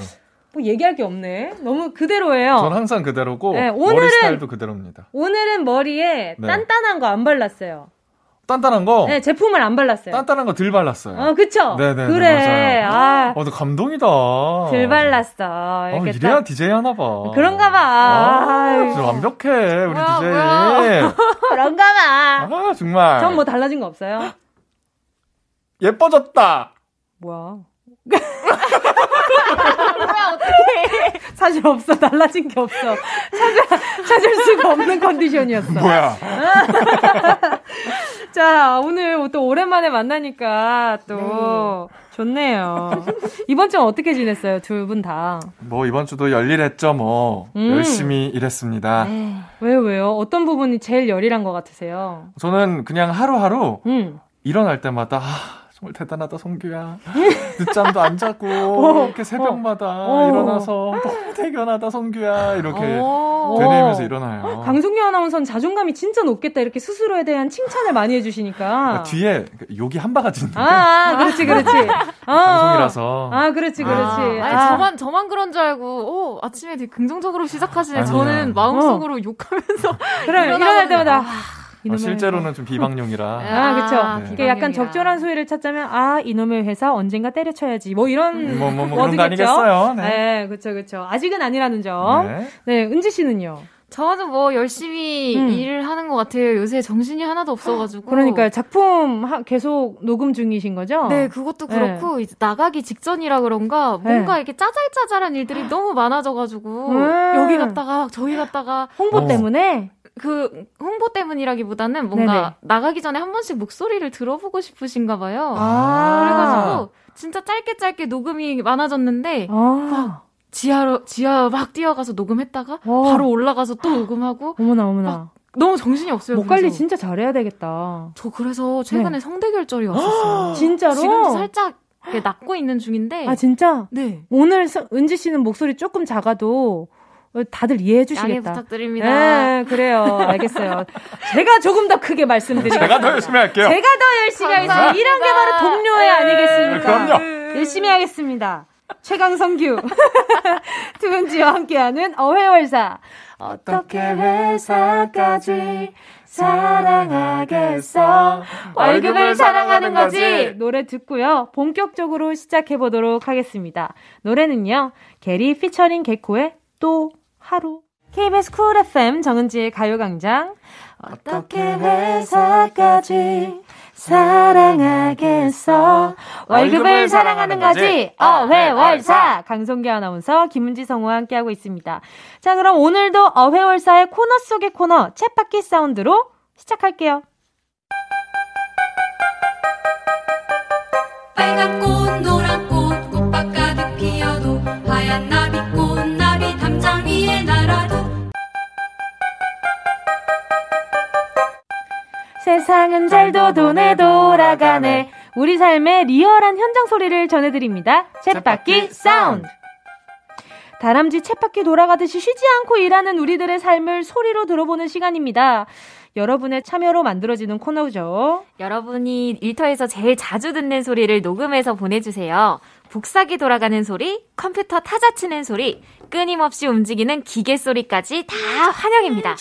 뭐 얘기할 게 없네. 너무 그대로예요. 전 항상 그대로고 네, 머리 오늘은- 스타일도 그대로입니다. 오늘은 머리에 네. 단단한 거 안 발랐어요. 단단한 거, 네, 제품을 안 발랐어요. 단단한 거 덜 발랐어요. 어, 그쵸? 네네네, 그래. 맞아요. 아, 어, 너 감동이다. 덜 발랐어. 어, 이렇게 이래야 딱. DJ 하나 봐. 그런가 봐. 아, 완벽해, 우리 뭐야, DJ. 뭐야. 그런가 봐. 아, 정말. 전 뭐 달라진 거 없어요? 예뻐졌다. 뭐야? 사실 없어. 달라진 게 없어. 찾아, 찾을 수가 없는 컨디션이었어. 뭐야. 자, 오늘 또 오랜만에 만나니까 또 좋네요. 이번 주는 어떻게 지냈어요? 두 분 다. 뭐, 이번 주도 열일했죠, 뭐. 음. 열심히 일했습니다. 왜요, 왜요? 어떤 부분이 제일 열일한 것 같으세요? 저는 그냥 하루하루 음. 일어날 때마다, 아, 정말 대단하다, 성규야. 늦잠도 안 자고, 이렇게 새벽마다 어. 일어나서 너무 대견하다, 성규야. 이렇게 오. 되뇌면서 일어나요. 강승규 아나운서는 자존감이 진짜 높겠다. 이렇게 스스로에 대한 칭찬을 많이 해주시니까. 그러니까 뒤에 욕이 한 바가지 있는데. 아, 아, 그렇지, 그렇지. 어, 방송이라서. 아, 그렇지, 그렇지. 아니 아. 저만 저만 그런 줄 알고 오 아침에 되게 긍정적으로 시작하시네 아니야. 저는 마음속으로 욕하면서 그럼 일어날 때마다 아, 어, 실제로는 좀 비방용이라. 아, 그쵸. 네. 이게 약간. 적절한 소리를 찾자면, 아, 이놈의 회사 언젠가 때려쳐야지. 뭐 이런. 뭐, 뭐, 뭐 그런? 아니겠어요? 네. 네, 그쵸, 그쵸. 아직은 아니라는 점. 네. 네, 은지 씨는요? 저는 뭐 열심히 음. 일을 하는 것 같아요. 요새 정신이 하나도 없어가지고. 그러니까 작품 하- 계속 녹음 중이신 거죠? 네, 그것도 그렇고 이제 나가기 직전이라 그런가 뭔가 네. 이렇게 짜잘짜잘한 일들이 너무 많아져가지고 음. 여기 갔다가 저기 갔다가 홍보 어. 때문에? 그 홍보 때문이라기보다는 뭔가 네네. 나가기 전에 한 번씩 목소리를 들어보고 싶으신가 봐요. 아. 그래가지고 진짜 짧게 짧게 녹음이 많아졌는데 아. 지하로 지하 막 뛰어가서 녹음했다가 어. 바로 올라가서 또 녹음하고 어머나, 어머나. 너무 정신이 없어요. 목 관리. 진짜 잘해야 되겠다. 저 그래서 최근에 성대결절이 왔었어요. 진짜로? 지금도 살짝 낫고 있는 중인데. 아, 진짜? 네. 오늘 서- 은지 씨는 목소리 조금 작아도 어, 다들 이해해 양해 주시겠다. 부탁드립니다. 네, 그래요. 알겠어요. 제가 조금 더 크게 말씀드리겠습니다. 제가 더 열심히 할게요. 제가 더 열심히 하겠습니다. 이런 게 바로 동료애 아니겠습니까? 그럼요. 열심히 하겠습니다. 최강성규, 투은지와 함께하는 어회월사. 어떻게 회사까지 사랑하겠어. 월급을 사랑하는 거지. 노래 듣고요. 본격적으로 시작해 보도록 하겠습니다. 노래는요. 개리 피처링 개코의 또 하루. KBS 쿨 FM 정은지의 가요광장. 어떻게 회사까지 사랑하겠어. 월급을 사랑하는 거지. 어회월사. 강성규 아나운서, 김은지 성우와 함께하고 있습니다. 자, 그럼 오늘도 어회월사의 코너 속의 코너, 챗바퀴 사운드로 시작할게요. 세상은 잘도 돈에 돌아가네. 우리 삶의 리얼한 현장 소리를 전해드립니다. 챗바퀴 사운드. 다람쥐 챗바퀴 돌아가듯이 쉬지 않고 일하는 우리들의 삶을 소리로 들어보는 시간입니다. 여러분의 참여로 만들어지는 코너죠. 여러분이 일터에서 제일 자주 듣는 소리를 녹음해서 보내주세요. 복사기 돌아가는 소리, 컴퓨터 타자 치는 소리, 끊임없이 움직이는 기계 소리까지 다 환영입니다.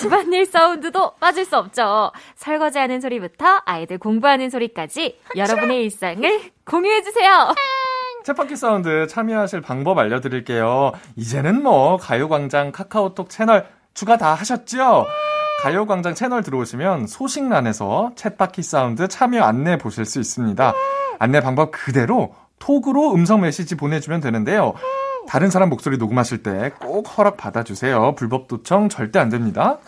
집안일 사운드도 빠질 수 없죠. 설거지하는 소리부터 아이들 공부하는 소리까지 여러분의 일상을 공유해주세요. 챗바퀴 사운드 참여하실 방법 알려드릴게요. 이제는 뭐 가요광장 카카오톡 채널 추가 다 하셨죠? 가요광장 채널 들어오시면 소식란에서 챗바퀴 사운드 참여 안내 보실 수 있습니다. 안내 방법 그대로 톡으로 음성 메시지 보내주면 되는데요. 다른 사람 목소리 녹음하실 때 꼭 허락 받아주세요. 불법 도청 절대 안 됩니다.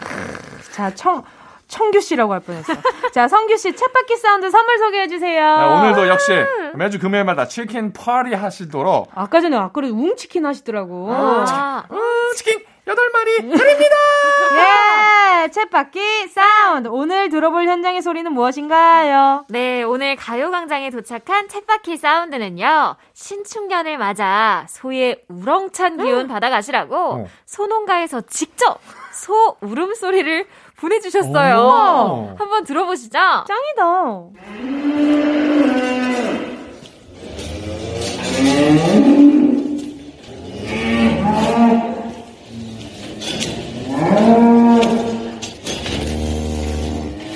자, 청, 청규 씨라고 할 뻔했어. 자, 성규 씨 챗바퀴 사운드 선물 소개해 주세요. 네, 오늘도 역시 매주 금요일마다 치킨 파리 하시도록 아까 전에 아까 웅치킨 하시더라고. 아, 음, 치킨 8마리 드립니다. 예, 챗바퀴 사운드. 오늘 들어볼 현장의 소리는 무엇인가요? 네, 오늘 가요광장에 도착한 챗바퀴 사운드는요, 신축년을 맞아 소의 우렁찬 기운 받아가시라고 어. 소농가에서 직접 소 울음소리를 보내주셨어요. 오. 한번 들어보시죠. 짱이다.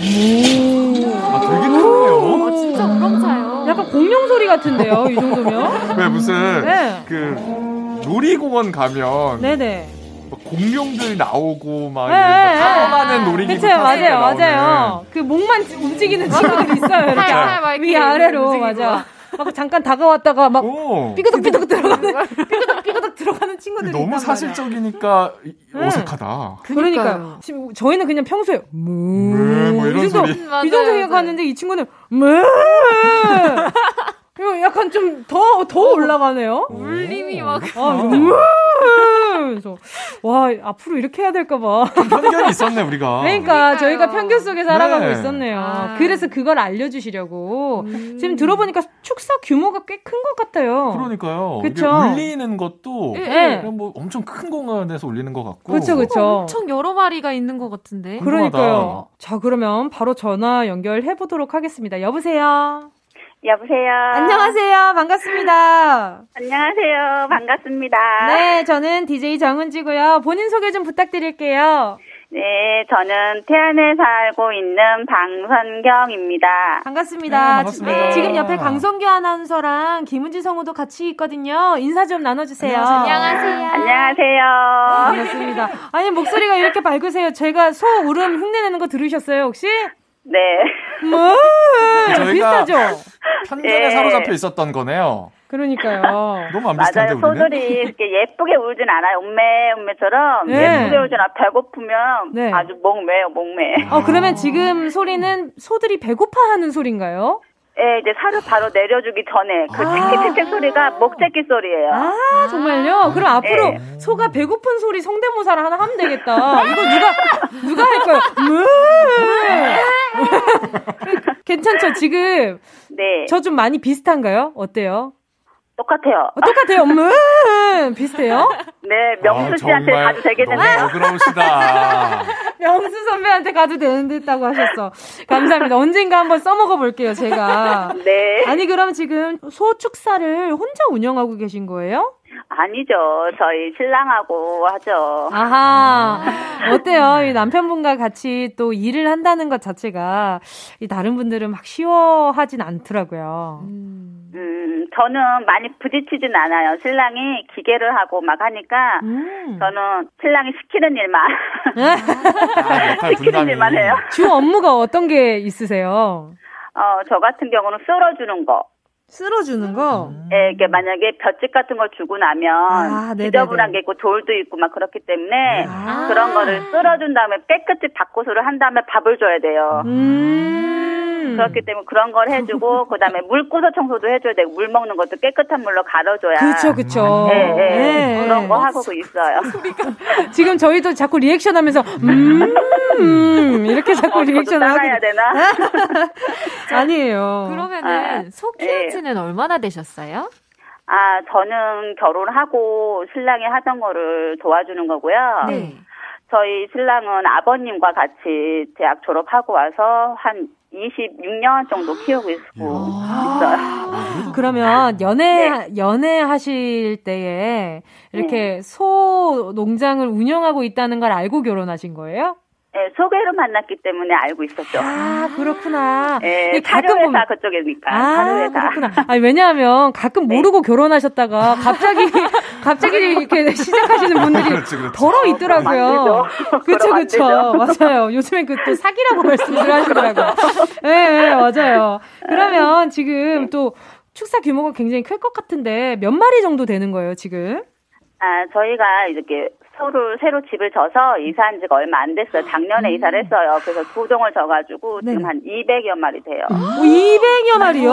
아, 되게 크네요. 어, 진짜 우렁차요. 약간 공룡 소리 같은데요, 이 정도면? 왜 무슨 네. 그 놀이공원 가면 네네. 막 공룡들 나오고 막 네, 네, 타고가는 놀이기구 그쵸, 맞아요, 나오는. 맞아요. 그 목만 움직이는 친구들이 있어요, 이렇게. 위아래로, 움직이고. 맞아. 막 잠깐 다가왔다가 막 오. 삐그덕삐그덕 들어가는, 삐그덕삐그덕 들어가는 친구들이 너무 있단 말이야. 사실적이니까 이- 네. 어색하다. 그러니까요. 지금 저희는 그냥 평소에 뭐, 뭐 이런 이 정도, 소리. 이 정도. 생각하는데 이 친구는 뭐 이거 약간 좀 더 더 올라가네요. 울림이 막. 아, 뭐 그래서 와 앞으로 이렇게 해야 될까 봐. 편견이 있었네 우리가. 그러니까 저희가 편견 속에 살아가고 네. 있었네요. 아. 그래서 그걸 알려주시려고 지금 들어보니까 축사 규모가 꽤 큰 것 같아요. 그러니까요. 그쵸. 이게 울리는 것도 네. 그냥 뭐 엄청 큰 공간에서 울리는 것 같고. 그렇죠, 그렇죠. 엄청 여러 마리가 있는 것 같은데. 그러니까요. 자, 그러면 바로 전화 연결해 보도록 하겠습니다. 여보세요. 여보세요. 안녕하세요. 반갑습니다. 안녕하세요. 반갑습니다. 네, 저는 DJ 정은지고요. 본인 소개 좀 부탁드릴게요. 네, 저는 태안에 살고 있는 방선경입니다. 반갑습니다. 네, 반갑습니다. 지- 지금 옆에 강성규 아나운서랑 김은지 성우도 같이 있거든요. 인사 좀 나눠주세요. 안녕하세요. 안녕하세요. 반갑습니다. 아니, 목소리가 이렇게 밝으세요. 제가 소 울음 흉내내는 거 들으셨어요, 혹시? 네. 뭐, 저희가 비슷하죠? 편견에 네. 사로잡혀 있었던 거네요. 그러니까요. 너무 안 비슷한데 맞아요. 우리는. 소들이 이렇게 예쁘게 울진 않아요. 음메, 음메처럼 네. 예쁘게 울진 않아. 배고프면 네. 아주 목매요, 목매. 어, 그러면 지금 소리는 소들이 배고파하는 소리인가요? 예, 이제 살을 바로 내려주기 전에 그 아. 칙칙칙칙 소리가 목재기 소리예요. 아, 정말요? 그럼 앞으로 네. 소가 배고픈 소리 성대모사를 하나 하면 되겠다. 이거 누가, 누가 할 거예요? 뭐? 괜찮죠? 지금 네. 저 좀 많이 비슷한가요? 어때요? 똑같아요. 어, 똑같아요. 음, 비슷해요? 네, 명수 아, 씨한테 정말 가도 되겠는데요. 너무 너그러우시다. 명수 선배한테 가도 되는 듯다고 하셨어. 감사합니다. 언젠가 한번 써먹어 볼게요, 제가. 네. 아니, 그럼 지금 소축사를 혼자 운영하고 계신 거예요? 아니죠. 저희 신랑하고 하죠. 아하. 어때요? 이 남편분과 같이 또 일을 한다는 것 자체가 이 다른 분들은 막 쉬워하진 않더라고요. 음, 저는 많이 부딪히진 않아요. 신랑이 기계를 하고 막 하니까 음. 저는 신랑이 시키는 일만 아, 시키는. 일만 해요. 주 업무가 어떤 게 있으세요? 어, 저 같은 경우는 썰어주는 거. 쓸어주는 거? 예, 이게 만약에 볏짚 같은 걸 주고 나면 아. 지저분한 게 있고 돌도 있고 막 그렇기 때문에 아. 그런 거를 쓸어준 다음에 깨끗이 닦고서를 한 다음에 밥을 줘야 돼요. 음. 그렇기 때문에 그런 걸 해주고 그다음에 물고서 청소도 해줘야 되고 물 먹는 것도 깨끗한 물로 갈아줘야. 그쵸, 그쵸. 예, 예. 예. 그런 거 하고 있어요. 지금 저희도 자꾸 리액션 하면서, 음, 음, 이렇게 자꾸 어, 저도 리액션을 하게. 되나? 아니에요. 그러면은 아, 소 키운 지는 얼마나 되셨어요? 아, 저는 결혼하고 신랑이 하던 거를 도와주는 거고요. 네. 저희 신랑은 아버님과 같이 대학 졸업하고 와서 한 26년 정도 키우고 있고 있어요. 그러면 연애, 네. 연애하실 때에 이렇게 소 농장을 운영하고 있다는 걸 알고 결혼하신 거예요? 네, 소개로 만났기 때문에 알고 있었죠. 아, 그렇구나. 네, 가끔 보면- 그쪽이니까. 아. 그렇구나. 아니, 왜냐하면 가끔 네. 모르고 결혼하셨다가 갑자기, 갑자기 이렇게 시작하시는 분들이 그렇지, 그렇지. 더러 있더라고요. 안 그쵸. 되죠. 맞아요. 요즘엔 그또 사기라고 말씀을 하시더라고요. 예, 네, 맞아요. 그러면 지금 또 축사 규모가 굉장히 클 것 같은데 몇 마리 정도 되는 거예요, 지금? 아, 저희가 이렇게 소를 새로 집을 져서 이사한 지가 얼마 안 됐어요. 작년에 이사를 했어요. 그래서 두 동을 져가지고 지금 음. 네네. 한 200여 마리 돼요. 오, 200여 마리요?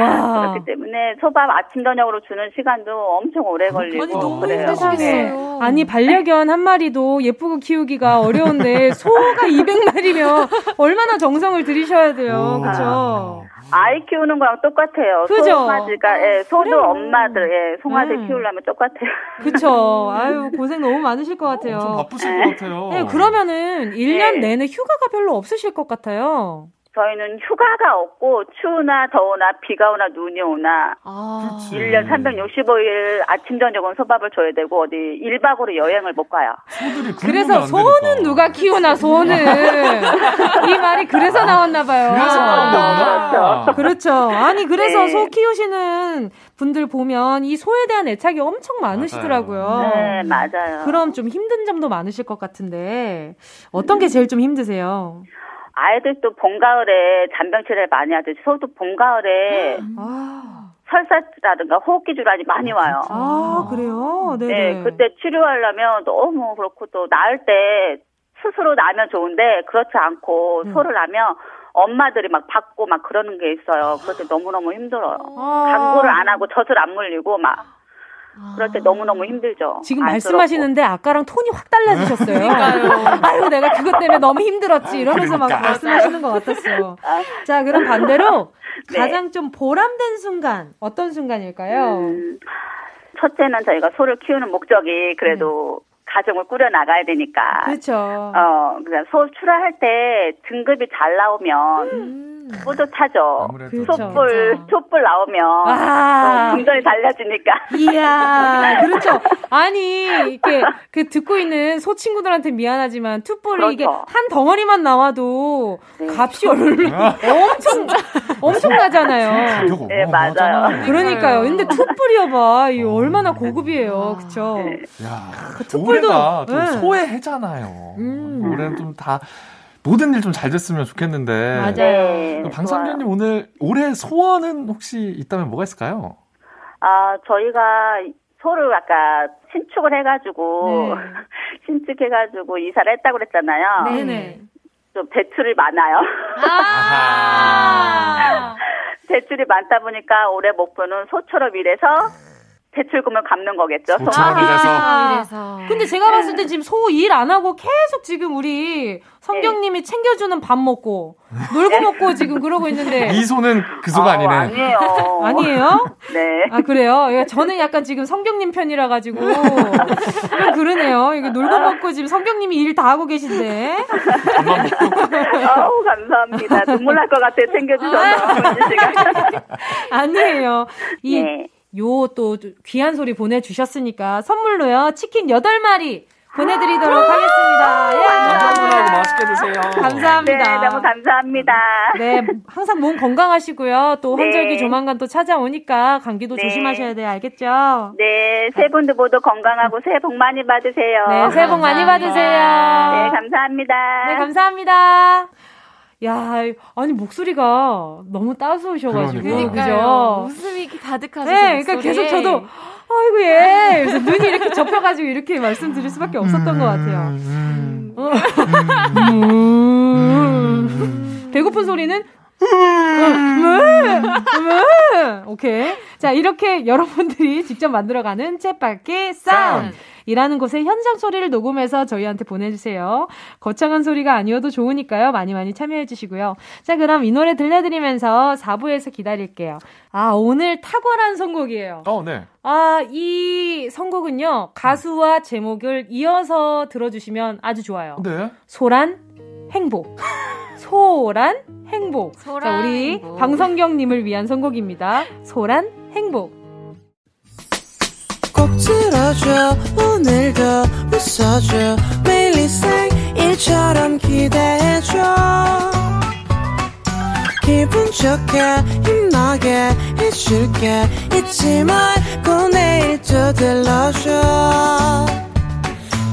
와. 그렇기 때문에 소밥 아침 저녁으로 주는 시간도 엄청 오래 걸리고 아니, 너무 그래요. 힘드시겠어요. 네. 아니 반려견 한 마리도 예쁘고 키우기가 어려운데 소가 200마리면 얼마나 정성을 들이셔야 돼요. 오. 그렇죠? 아이 키우는 거랑 똑같아요. 그죠? 송아지가 예, 소도 그래요. 엄마들 예, 송아지 네. 키우려면 똑같아요. 그쵸. 아유, 고생 너무 많으실 것 같아요. 좀 바쁘실 것 같아요. 네, 그러면은 1년 네. 내내 휴가가 별로 없으실 것 같아요. 저희는 휴가가 없고 추우나 더우나 비가 오나 눈이 오나 아. 그렇지. 1년 365일 아침 저녁은 소밥을 줘야 되고 어디 1박으로 여행을 못 가요. 그래서 안 소는 되니까. 누가 키우나, 소는. 이 말이 그래서 나왔나 봐요. 그래서 나온 거구나. 그렇죠. 아니, 그래서 네. 소 키우시는 분들 보면 이 소에 대한 애착이 엄청 많으시더라고요. 네, 맞아요. 그럼 좀 힘든 점도 많으실 것 같은데, 어떤 게 제일 좀 힘드세요? 아이들도 봄 가을에 잔병치레를 많이 하듯이 소도 봄 가을에 아, 설사라든가 호흡기 질환이 많이 와요. 아 그래요? 네네. 네, 그때 치료하려면 너무 그렇고 또 낳을 때 스스로 나면 좋은데 그렇지 않고 네. 소를 낳으면 엄마들이 막 받고 막 그러는 게 있어요. 그럴 때 너무너무 힘들어요. 아. 강구를 안 하고 젖을 안 물리고 막 그럴 때 너무너무 힘들죠. 지금 안쓰럽고. 말씀하시는데 아까랑 톤이 확 달라지셨어요. 아유, 내가 그것 때문에 너무 힘들었지. 이러면서 막 그러니까. 말씀하시는 것 같았어요. 자, 그럼 반대로 네. 가장 좀 보람된 순간, 어떤 순간일까요? 음, 첫째는 저희가 소를 키우는 목적이 그래도 가정을 꾸려 나가야 되니까. 그렇죠. 어, 그냥 소 출하할 때 등급이 잘 나오면 뿌듯하죠. 아무래도 그렇죠. 촛불, 촛불 나오면 아. 어, 금전이 달라지니까. 이야, 그렇죠. 아니, 이렇게, 그 듣고 있는 소 친구들한테 미안하지만, 이게 그렇죠. 한 덩어리만 나와도 네. 값이 얼마, 엄청, 엄청나잖아요. 가격 네. 맞아요. 그러니까요. 근데 툭불이어봐. 이 얼마나 고급이에요. 그쵸? 네. 야, 그좀 네. 소의 해잖아요. 음. 올해는 좀다 모든 일 좀 잘 됐으면 좋겠는데. 맞아요. 네. 방상준님 오늘 올해 소원은 혹시 있다면 뭐가 있을까요? 아, 저희가 소를 아까 신축을 해가지고, 네. 신축해가지고 이사를 했다고 그랬잖아요. 네네. 좀 대출이 많아요. 아. 대출이 많다 보니까 올해 목표는 소처럼 일해서 대출금을 갚는 거겠죠. 소처럼 일해서. 아, 이래서. 근데 근데 제가 봤을 때 지금 소 일 안 하고 계속 지금 우리 성경님이 챙겨주는 밥 먹고 놀고 먹고 지금 그러고 있는데 이 소는 그 소가 아, 아니네. 아니에요. 아니에요? 네. 아 그래요? 예, 저는 약간 지금 성경님 편이라 가지고 좀 그러네요. 이게 놀고 먹고 지금 성경님이 일 다 하고 계신데 아우, 감사합니다. 눈물 날 것 같아요. 챙겨주셔서. 아니에요. 이 네. 요 또 귀한 소리 보내주셨으니까 선물로요 치킨 8마리 보내드리도록 하겠습니다. 예. 건강하고 맛있게 드세요. 감사합니다. 네, 너무 감사합니다. 네, 항상 몸 건강하시고요. 또 네. 환절기 조만간 또 찾아오니까 감기도 네. 조심하셔야 돼요. 알겠죠? 네, 세 분도 모두 건강하고 새해 복 많이 받으세요. 네, 새해 복 많이 받으세요. 네, 감사합니다. 네, 감사합니다. 야, 아니 목소리가 너무 따스우셔가지고 그러니까요. 그죠? 웃음이 이렇게 가득하죠. 네, 그러니까 계속 저도 아이고 얘 그래서 눈이 이렇게 접혀가지고 이렇게 말씀드릴 수밖에 없었던 것 같아요. 어. 음. 배고픈 소리는 왜? 왜? 오케이. 자, 이렇게 여러분들이 직접 만들어가는 챗바퀴 사운드. 이라는 곳에 현장 소리를 녹음해서 저희한테 보내주세요. 거창한 소리가 아니어도 좋으니까요. 많이 많이 참여해주시고요. 자, 그럼 이 노래 들려드리면서 4부에서 기다릴게요. 아, 오늘 탁월한 선곡이에요. 어, 네. 아, 이 선곡은요, 가수와 제목을 이어서 들어주시면 아주 좋아요. 네. 소란, 행복. 소란, 행복. 자, 소란, 우리 행복. 방성경님을 위한 선곡입니다. 소란, 행복. 꼭 들어줘 오늘도 웃어줘 매일 생일처럼 기대해줘 기분 좋게 힘나게 해줄게 잊지 말고 내일 또 들러줘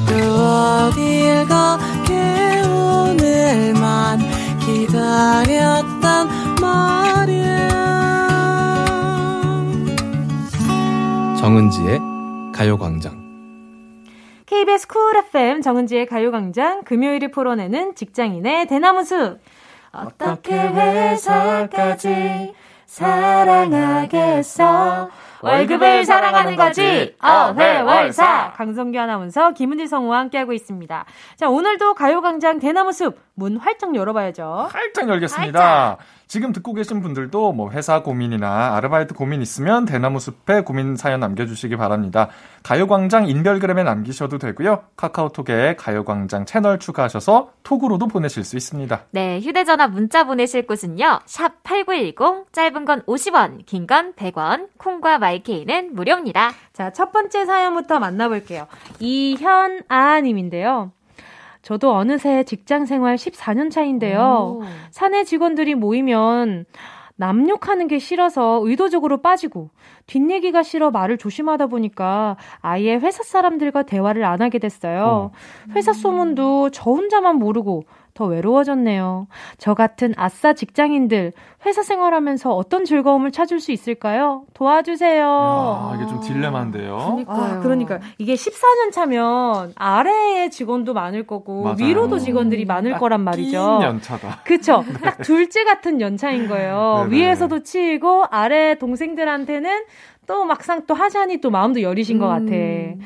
또 어딜 가게 오늘만 기다렸단 말이야 정은지의 가요광장. KBS 쿨 FM 정은지의 가요광장 금요일을 풀어내는 직장인의 대나무숲. 어떻게 회사까지 사랑하겠어? 월급을 사랑하는 거지. 어회월사. 강성규 아나운서 김은지 성우와 함께하고 있습니다. 자 오늘도 가요광장 대나무숲 문 활짝 열어봐야죠. 활짝 열겠습니다. 지금 듣고 계신 분들도 뭐 회사 고민이나 아르바이트 고민 있으면 대나무 숲에 고민 사연 남겨주시기 바랍니다. 가요광장 인별그램에 남기셔도 되고요. 카카오톡에 가요광장 채널 추가하셔서 톡으로도 보내실 수 있습니다. 네, 휴대전화 문자 보내실 곳은요. 샵 8910, 짧은 건 50원, 긴 건 100원, 콩과 마이케이는 무료입니다. 자, 첫 번째 사연부터 만나볼게요. 이현아님인데요. 저도 어느새 직장 생활 14년 차인데요. 사내 직원들이 모이면 남 욕하는 게 싫어서 의도적으로 빠지고 뒷얘기가 싫어 말을 조심하다 보니까 아예 회사 사람들과 대화를 안 하게 됐어요. 회사 소문도 저 혼자만 모르고 더 외로워졌네요. 저 같은 아싸 직장인들 회사 생활하면서 어떤 즐거움을 찾을 수 있을까요? 도와주세요. 아, 이게 좀 딜레마인데요. 아, 그러니까 이게 14년 차면 아래에 직원도 많을 거고 맞아요. 위로도 직원들이 많을 거란 말이죠. 낀 연차다. 그쵸. 딱 둘째 같은 연차인 거예요. 네네. 위에서도 치이고 아래 동생들한테는 또 막상 또 하자니 또 마음도 여리신 것 같아.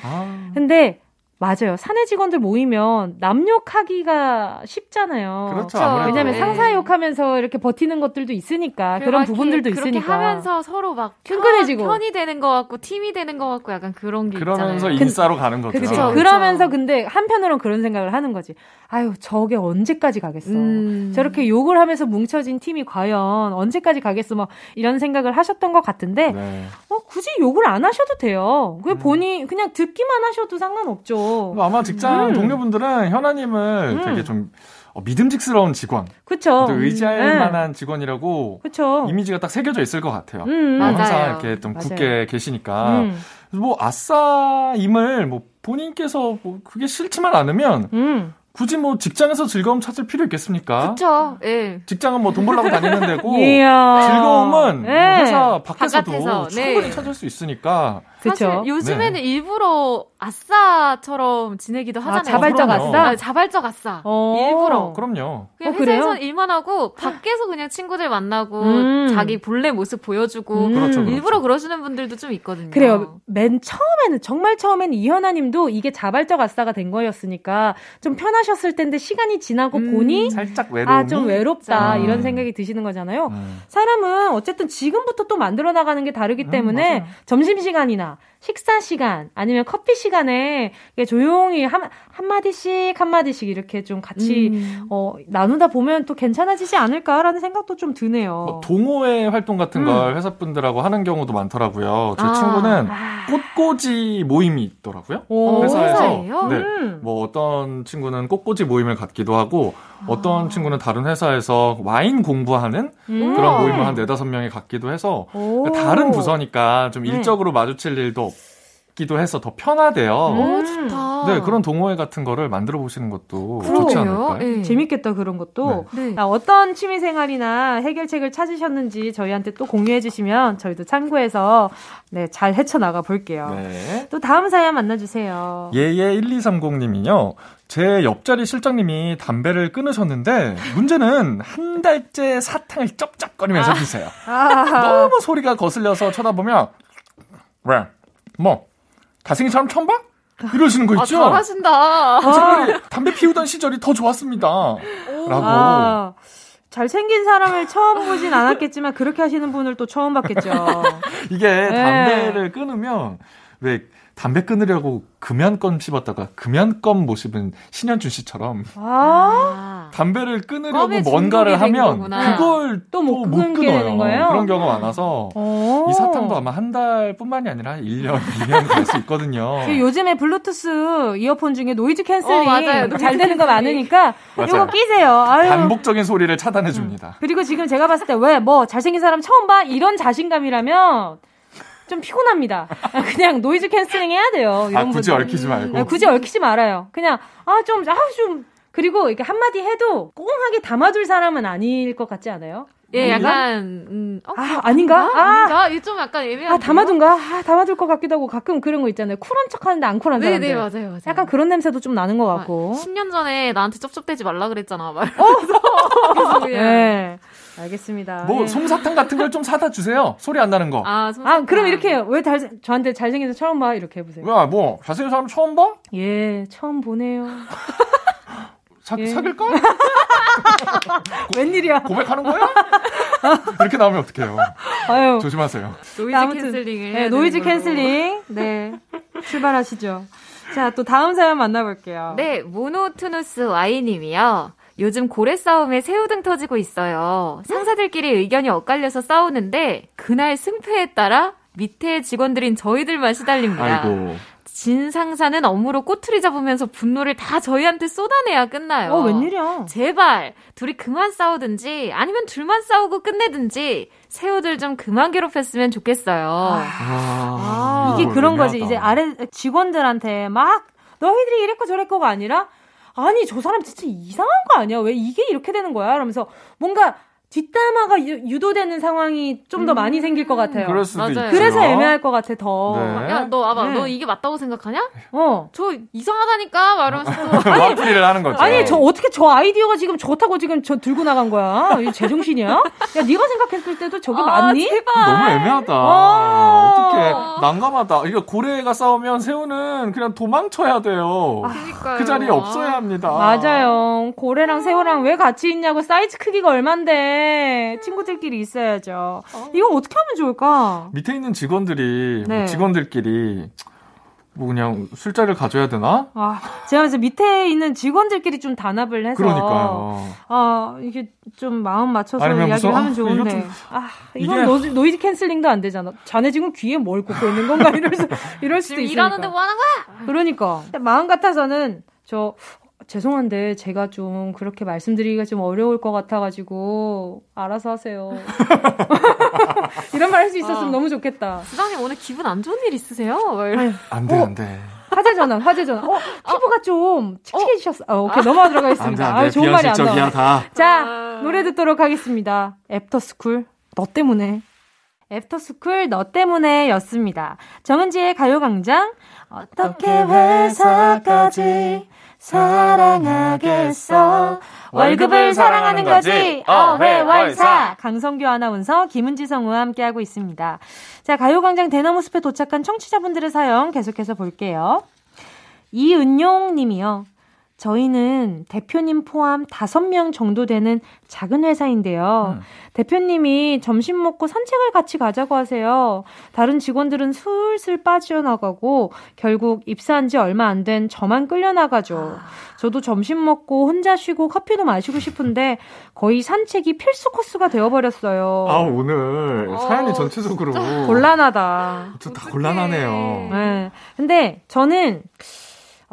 아, 근데 맞아요. 사내 직원들 모이면 남 욕하기가 쉽잖아요. 그렇죠, 아무래도. 왜냐면 네. 상사 욕하면서 이렇게 버티는 것들도 있으니까 그런 막 부분들도 이렇게 있으니까. 그렇게 하면서 서로 막 끈끈해지고. 편, 이 되는 것 같고 팀이 되는 것 같고 약간 그런 게 그러면서 있잖아요. 인싸로 가는 거죠. 그렇죠. 그러면서 근데 한편으로는 그런 생각을 하는 거지. 아유, 저게 언제까지 가겠어. 음. 저렇게 욕을 하면서 뭉쳐진 팀이 과연 언제까지 가겠어. 뭐 이런 생각을 하셨던 것 같은데, 네. 어, 굳이 욕을 안 하셔도 돼요. 그 본인 그냥 듣기만 하셔도 상관없죠. 아마 직장 음. 동료분들은 현아님을 음. 되게 좀 어, 믿음직스러운 직원, 그쵸. 또 의지할 네. 만한 직원이라고 그쵸. 이미지가 딱 새겨져 있을 것 같아요. 음, 어, 항상. 이렇게 좀 맞아요. 굳게 계시니까. 음. 뭐 아싸임을 뭐 본인께서 뭐 그게 싫지만 않으면 음. 굳이 뭐 직장에서 즐거움 찾을 필요 있겠습니까? 그쵸. 예. 직장은 뭐 돈 벌려고 다니는 데고. 즐거움은 뭐 네. 회사 밖에서도 바깥에서, 네. 충분히 찾을 수 있으니까 사실 그쵸? 요즘에는 네. 일부러 아싸처럼 지내기도 하잖아요. 자발적 그럼요. 아싸? 아, 자발적 아싸. 어. 일부러. 그럼요. 그냥 어? 회사에서 일만 하고 밖에서 그냥 친구들 만나고 음. 자기 본래 모습 보여주고 음. 그렇죠, 그렇죠. 일부러 그러시는 분들도 좀 있거든요. 그래요. 맨 처음에는 정말 처음에는 이현아님도 이게 자발적 아싸가 된 거였으니까 좀 편하셨을 텐데 시간이 지나고 음. 보니 살짝. 아좀 외롭다 음. 이런 생각이 드시는 거잖아요. 음. 사람은 어쨌든 지금부터 또 만들어 나가는 게 다르기 음, 때문에. 점심 시간이나 아니라 식사 시간 아니면 커피 시간에 조용히 한, 한 마디씩 한 마디씩 이렇게 좀 같이 음. 어, 나누다 보면 또 괜찮아지지 않을까라는 생각도 좀 드네요. 뭐 동호회 활동 같은 음. 걸 회사분들하고 하는 경우도 많더라고요. 제 아. 친구는 아. 꽃꽂이 모임이 있더라고요. 오, 회사에서. 회사예요? 네. 음. 뭐 어떤 친구는 꽃꽂이 모임을 갖기도 하고 아. 어떤 친구는 다른 회사에서 와인 공부하는 음. 그런 모임을 한 네다섯 명이 갖기도 해서 오. 다른 부서니까 좀 네. 일적으로 마주칠 일도 없 기도 해서 더 편하대요. 음. 오, 좋다. 네, 그런 동호회 같은 거를 만들어 보시는 것도 그러게요. 좋지 않을까요? 예. 재밌겠다 그런 것도. 네. 자, 어떤 취미 생활이나 해결책을 찾으셨는지 저희한테 또 공유해 주시면 저희도 참고해서 네, 잘 헤쳐 나가 볼게요. 네. 또 다음 사연 만나 주세요. 예예 1230님이요. 제 옆자리 실장님이 담배를 끊으셨는데 문제는 한 달째 사탕을 쩝쩝거리면서 피세요. 아, 너무 소리가 거슬려서 쳐다보면 왜? 뭐? 잘생긴 사람 처음 봐? 이러시는 거 아, 있죠? 잘하신다. 차라리 담배 피우던 시절이 더 좋았습니다. 라고. 아, 잘생긴 사람을 처음 보진 않았겠지만 그렇게 하시는 분을 또 처음 봤겠죠. 이게 네. 담배를 끊으면 왜 담배 끊으려고 금연껌 씹었다가 금연껌 모습은 신현준 씨처럼 아, 아. 담배를 끊으려고 뭔가를 하면 거구나. 그걸 또또못 끊어요. 그런 경우가 많아서 오. 이 사탕도 아마 한 달뿐만이 아니라 1년, 2년 갈 수 있거든요. 그 요즘에 블루투스 이어폰 중에 noise canceling 어, 맞아요. 노이즈 잘 되는 거. 많으니까 맞아요. 이거 끼세요. 아유. 반복적인 소리를 차단해 줍니다. 그리고 지금 제가 봤을 때 왜 뭐 잘생긴 사람 처음 봐 이런 자신감이라면 좀 피곤합니다. 그냥 noise canceling 해야 돼요. 이런 아, 굳이 분들. 얽히지 말고. 네, 굳이 얽히지 말아요. 그냥 아좀아좀 그리고 이렇게 한마디 해도 꽁하게 담아둘 사람은 아닐 것 같지 않아요? 예, 아닌가? 약간 음, 어, 아 아닌가? 아, 아닌가? 이게 좀 약간 애매한. 아 담아둔가? 아 담아둘 것 같기도 하고 가끔 그런 거 있잖아요. 쿨한 척하는데 안 쿨한 네, 사람들. 네, 맞아요, 맞아요. 약간 그런 냄새도 좀 나는 것 같고. 10년 전에 나한테 쩝쩝대지 말라 그랬잖아. 막. 어? 그래서 네, 알겠습니다. 뭐 예. 솜사탕 같은 걸 좀 사다 주세요. 소리 안 나는 거. 아, 아, 그럼 이렇게 해요. 왜 잘, 저한테 잘생겨서 처음 봐? 이렇게 해보세요. 야, 뭐 잘생긴 사람 처음 봐? 예, 처음 보네요. 사, 예. 사귈까? 웬일이야. 고백하는 거야? 이렇게 나오면 어떡해요. 아유. 조심하세요. 노이즈 아무튼, canceling을. 네, noise. canceling. 네. 출발하시죠. 자, 또 다음 사연 만나볼게요. 네, 모노투누스 Y님이요. 요즘 고래 싸움에 새우등 터지고 있어요. 상사들끼리 의견이 엇갈려서 싸우는데 그날 승패에 따라 밑에 직원들인 저희들만 시달립니다. 아이고. 진 상사는 업무로 꼬투리 잡으면서 분노를 다 저희한테 쏟아내야 끝나요. 어, 웬일이야. 제발 둘이 그만 싸우든지 아니면 둘만 싸우고 끝내든지 새우들 좀 그만 괴롭혔으면 좋겠어요. 아, 이게 이거 그런 거지. 애매하다. 이제 아래 직원들한테 막 너희들이 이랬고 저랬고가 아니라 아니 저 사람 진짜 이상한 거 아니야? 왜 이게 이렇게 되는 거야? 이러면서 뭔가 뒷담화가 유, 도되는 상황이 좀더 많이 생길 것 같아요. 그럴 수도 맞아요. 있죠. 그래서 애매할 것 같아 더. 네. 야, 너 와봐. 네. 너 이게 맞다고 생각하냐? 어. 저 이상하다니까? 막 이러면서 또. 와플이를 하는 거죠. 아니 저 어떻게 저 아이디어가 지금 좋다고 지금 저 들고 나간 거야? 이 제정신이야? 야 네가 생각했을 때도 저게 아, 맞니? 제발. 너무 애매하다. 아. 어떻게 난감하다. 이거 고래가 싸우면 새우는 그냥 도망쳐야 돼요. 그러니까요. 그 자리에 없어야 합니다. 맞아요. 고래랑 새우랑 왜 같이 있냐고 사이즈 크기가 얼만데 친구들끼리 있어야죠. 이거 어떻게 하면 좋을까? 밑에 있는 직원들이 네. 뭐 직원들끼리 뭐 그냥 술자리를 가져야 되나? 아, 제가 그래서 밑에 있는 직원들끼리 좀 단합을 해서 그러니까요. 아 이게 좀 마음 맞춰서 이야기를 무슨, 하면 아, 좋은데 이거 좀- 아 이건 이게- 노, noise canceling도 안 되잖아. 자네 지금 귀에 뭘 꽂고 있는 건가 이럴 수 이럴 수도 있으니까. 일하는데 뭐 하는 거야? 그러니까 마음 같아서는 저 죄송한데 제가 좀 그렇게 말씀드리기가 좀 어려울 것 같아가지고 알아서 하세요. 이런 말 할 수 있었으면 아. 너무 좋겠다. 부장님 오늘 기분 안 좋은 일 있으세요? 막 이러- 안 돼, 어. 안 돼. 화제 전환, 화제 전환. 어, 피부가 좀 칙칙해지셨어. 어, 오케이, 넘어가도록 안 돼, 하겠습니다. 안 아, 돼. 좋은 말이 안 나와. 다. 자, 노래 듣도록 하겠습니다. 애프터스쿨, 너 때문에. 애프터스쿨 너 때문에 였습니다. 정은지의 가요광장. 어떻게 회사까지 사랑하겠어. 월급을 사랑하는 거지. 어회월사. 강성규 아나운서, 김은지 성우와 함께하고 있습니다. 자, 가요광장 대나무 숲에 도착한 청취자분들의 사연 계속해서 볼게요. 이은용 님이요. 저희는 대표님 포함 5명 정도 되는 작은 회사인데요. 대표님이 점심 먹고 산책을 같이 가자고 하세요. 다른 직원들은 슬슬 빠져나가고 결국 입사한 지 얼마 안 된 저만 끌려나가죠. 저도 점심 먹고 혼자 쉬고 커피도 마시고 싶은데 거의 산책이 필수 코스가 되어버렸어요. 아, 오늘 사연이 전체적으로. 곤란하다. 좀다 곤란하네요. 네. 근데 저는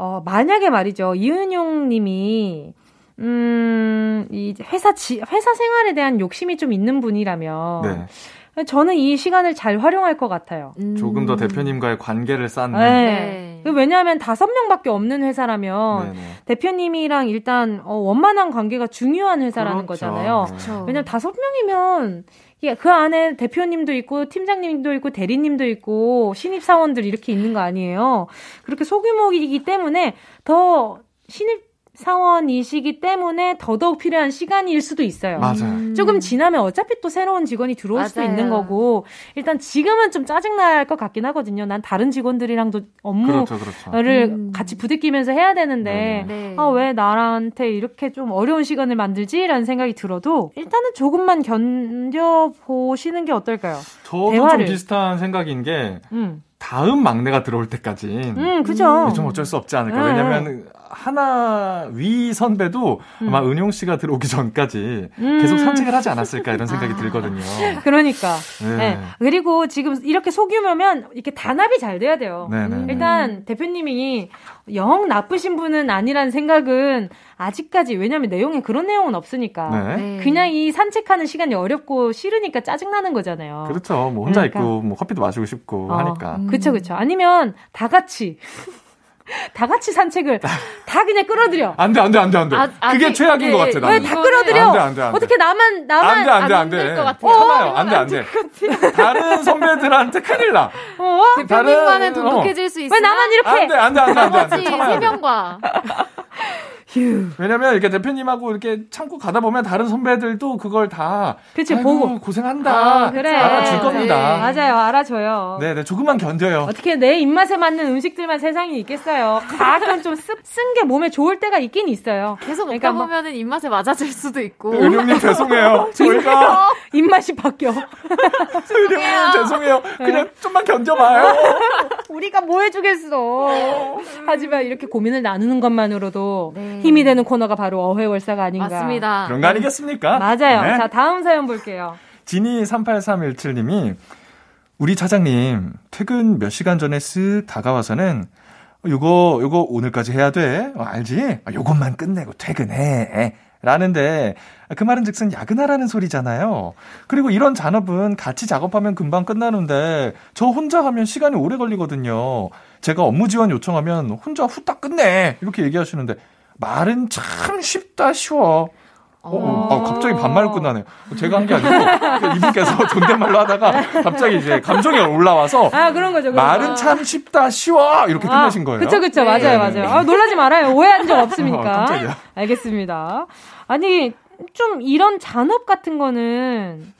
어, 만약에 말이죠. 이은용 님이 음, 이 회사 지, 회사 생활에 대한 욕심이 좀 있는 분이라면 네. 저는 이 시간을 잘 활용할 것 같아요. 조금 더 대표님과의 관계를 쌓는. 네. 왜냐하면 다섯 명밖에 없는 회사라면 네네. 대표님이랑 일단 어, 원만한 관계가 중요한 회사라는 그렇죠. 거잖아요. 그렇죠. 왜냐면 다섯 명이면 이게 그 안에 대표님도 있고 팀장님도 있고 대리님도 있고 신입 사원들 이렇게 있는 거 아니에요. 그렇게 소규모이기 때문에 더 신입 사원이시기 때문에 더더욱 필요한 시간일 수도 있어요. 맞아요. 조금 지나면 어차피 또 새로운 직원이 들어올 수도 맞아요. 있는 거고 일단 지금은 좀 짜증 날 것 같긴 하거든요. 난 다른 직원들이랑도 업무를 그렇죠, 그렇죠. 같이 부대끼면서 해야 되는데 네. 아 왜 나한테 이렇게 좀 어려운 시간을 만들지라는 생각이 들어도 일단은 조금만 견뎌 보시는 게 어떨까요? 저도 대화를. 좀 비슷한 생각인 게 음, 다음 막내가 들어올 때까지 음, 그죠. 좀 어쩔 수 없지 않을까. 네. 왜냐면 하나 위 선배도 아마 은용 씨가 들어오기 전까지 음. 계속 산책을 하지 않았을까 이런 생각이 들거든요. 그러니까. 네. 네. 그리고 지금 이렇게 소규모면 이렇게 단합이 잘 돼야 돼요. 네네. 일단 대표님이 영 나쁘신 분은 아니란 생각은 아직까지 왜냐면 내용에 그런 내용은 없으니까 네. 그냥 이 산책하는 시간이 어렵고 싫으니까 짜증 나는 거잖아요. 그렇죠. 뭐 혼자 그러니까. 있고 뭐 커피도 마시고 싶고 어, 하니까. 그쵸 그쵸. 아니면 다 같이 다 같이 산책을 다 그냥 끌어들여. 안 돼, 안 돼, 안 돼, 안 돼. 아, 그게 아직- 최악인 네, 것 같아, 나는. 왜다 끌어들여? 안 돼, 안 돼, 안 돼. 어떻게 나만 나만 안 돼, 안 돼, 안 돼. 것 같아요. 참아요. 안 돼, 안 돼. 다른 선배들한테 큰일 나. 어? 대표님과는 돈독해질 수 있으나 왜 나만 이렇게? 안 돼, 안 돼, 안 돼, 안 돼. 안 돼. 나머지 참아야 세 돼. 명과 왜냐면 이렇게 대표님하고 이렇게 참고 가다 보면 다른 선배들도 그걸 다 그치, 아이고, 보고. 고생한다. 아, 그래. 알아줄 겁니다. 맞아요, 알아줘요. 네, 네, 조금만 견뎌요. 어떻게 내 입맛에 맞는 음식들만 세상에 있겠어요. 가끔 좀 쓴 게 몸에 좋을 때가 있긴 있어요. 계속 먹다 그러니까 뭐- 보면은 입맛에 맞아질 수도 있고. 은용님 죄송해요. 저희가 입맛이 바뀌어. 은용님 죄송해요. 네. 그냥 좀만 견뎌봐요. 우리가 뭐 해주겠어. 하지만 이렇게 고민을 나누는 것만으로도 네. 힘이 되는 코너가 바로 어회월사가 아닌가. 맞습니다. 그런 거 아니겠습니까? 맞아요. 네. 자, 다음 사연 볼게요. 지니 38317님이 우리 차장님 퇴근 몇 시간 전에 쓱 다가와서는 어, 요거 요거 오늘까지 해야 돼 어, 알지? 아, 요것만 끝내고 퇴근해 라는데 그 말은 즉슨 야근하라는 소리잖아요. 그리고 이런 잔업은 같이 작업하면 금방 끝나는데 저 혼자 하면 시간이 오래 걸리거든요. 제가 업무 지원 요청하면 혼자 후딱 끝내 이렇게 얘기하시는데 말은 참 쉽다 쉬워. 어, 어, 아, 갑자기 반말로 끝나네요. 제가 한 게 아니고 이분께서 존댓말로 하다가 갑자기 이제 감정이 올라와서 아, 그런 거죠. 그런 말은 거. 참 쉽다 쉬워 이렇게 아, 끝내신 거예요. 그쵸, 그쵸. 네, 맞아요, 네, 맞아요. 네. 아, 놀라지 말아요. 오해한 적 어, 없으니까. 깜짝이야. 알겠습니다. 아니, 좀 이런 잔업 같은 거는,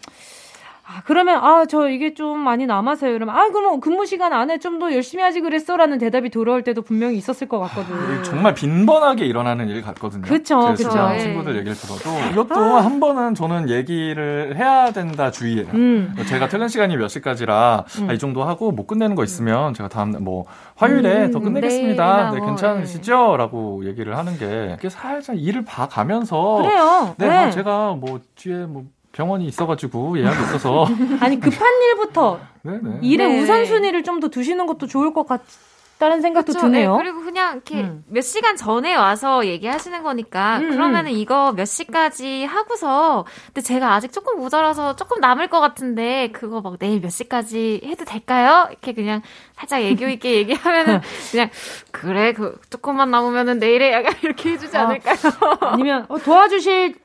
아, 그러면, 아, 저 이게 좀 많이 남아서요. 이러면, 아, 그럼 근무 시간 안에 좀 더 열심히 하지 그랬어. 라는 대답이 돌아올 때도 분명히 있었을 것 같거든. 이게 정말 빈번하게 일어나는 일 같거든요. 그쵸, 제 그쵸. 예. 친구들 얘기를 들어도 이것도 한 번은 저는 얘기를 해야 된다 주의예요. 음. 제가 퇴근 시간이 몇 시까지라 음. 아, 이 정도 하고 못 끝내는 거 있으면 제가 다음 뭐 화요일에 음, 더 끝내겠습니다. 내일이나 네, 뭐, 괜찮으시죠?라고 얘기를 하는 게 이게 살짝 일을 봐가면서 그래요. 네, 네. 아, 제가 뭐 뒤에 뭐 병원이 있어가지고 예약이 있어서 아니, 급한 일부터 네네. 일의 네. 우선순위를 좀 더 두시는 것도 좋을 것 같다는 생각도 그쵸? 드네요. 네, 그리고 그냥 이렇게 음. 몇 시간 전에 와서 얘기하시는 거니까 음, 그러면 은 이거 몇 시까지 하고서 근데 제가 아직 조금 모자라서 조금 남을 것 같은데 그거 막 내일 몇 시까지 해도 될까요? 이렇게 그냥 살짝 애교 있게 얘기하면은 그냥 그래 그 조금만 남으면은 내일에 약간 이렇게 해주지 아. 않을까요? 아니면 어, 도와주실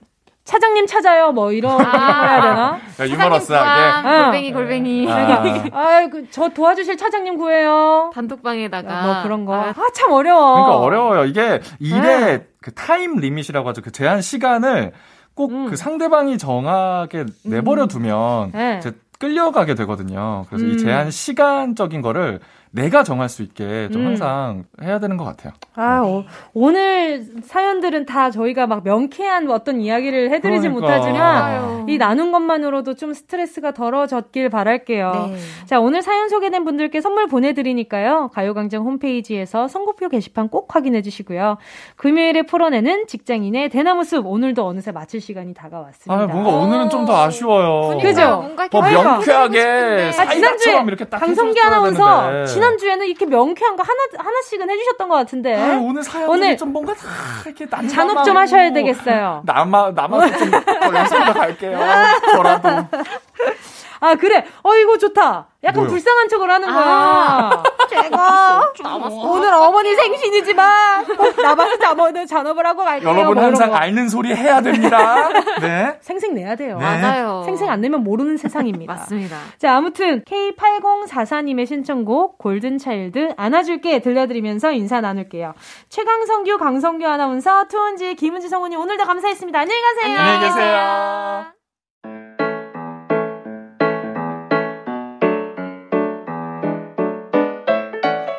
차장님 찾아요. 뭐 이런 거 해야 되나? 야, 유머러스하게. 어. 골뱅이 골뱅이. 아. 아, 그, 저 도와주실 차장님 구해요. 단톡방에다가 뭐 그런 거. 아, 참 어려워. 그러니까 어려워요. 이게 일의 네. 그 time limit이라고 하죠. 그 제한 시간을 꼭그 상대방이 정하게 내버려 두면 네. 이제 끌려가게 되거든요. 그래서 음. 이 제한 시간적인 거를 내가 정할 수 있게 좀 음. 항상 해야 되는 것 같아요. 아, 어, 오늘 사연들은 다 저희가 막 명쾌한 어떤 이야기를 해드리지 그러니까. 못하지만 맞아요. 이 나눈 것만으로도 좀 스트레스가 덜어졌길 바랄게요. 네. 자, 오늘 사연 소개된 분들께 선물 보내드리니까요. 가요광장 홈페이지에서 선고표 게시판 꼭 확인해 주시고요. 금요일에 풀어내는 직장인의 대나무숲 오늘도 어느새 마칠 시간이 다가왔습니다. 아, 뭔가 오늘은 좀 더 아쉬워요. 그죠? 뭔가 이렇게 뭐. 명쾌하게 아, 사이다처럼 지난주에 이렇게 딱 강성기 아나운서 되는데. 지난주에는 이렇게 명쾌한 거 하나 하나씩은 해주셨던 것 같은데 아, 오늘 사연 오늘 좀 뭔가 다 이렇게 난 잔업 좀 하셔야 되겠어요. 남아 남아서 좀 연습을 갈게요. 저라도. 아 그래, 어 이거 좋다. 약간 뭐요? 불쌍한 척을 하는 거야. 아. 제가 오늘 어머니 생신이지만 꼭 남아서 잠어는 잔업을 하고 갈게요. 여러분 뭐 항상 거. 앓는 소리 해야 됩니다. 네. 생생 내야 돼요. 네. 맞아요. 생생 안 내면 모르는 세상입니다. 맞습니다. 자, 아무튼 K8044님의 신청곡 골든차일드 안아줄게 들려드리면서 인사 나눌게요. 최강성규, 강성규 아나운서, 투은지, 김은지 성우님 오늘도 감사했습니다. 안녕히 가세요. 안녕히 계세요.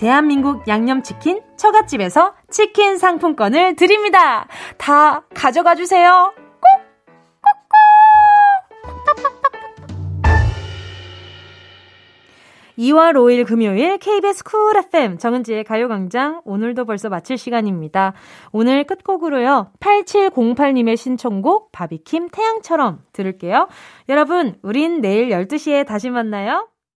대한민국 양념치킨 처갓집에서 치킨 상품권을 드립니다. 다 가져가 주세요. 2월 5일 금요일 KBS 쿨 FM 정은지의 가요광장 오늘도 벌써 마칠 시간입니다. 오늘 끝곡으로요. 8708님의 신청곡 바비킴 태양처럼 들을게요. 여러분, 우린 내일 12시에 다시 만나요.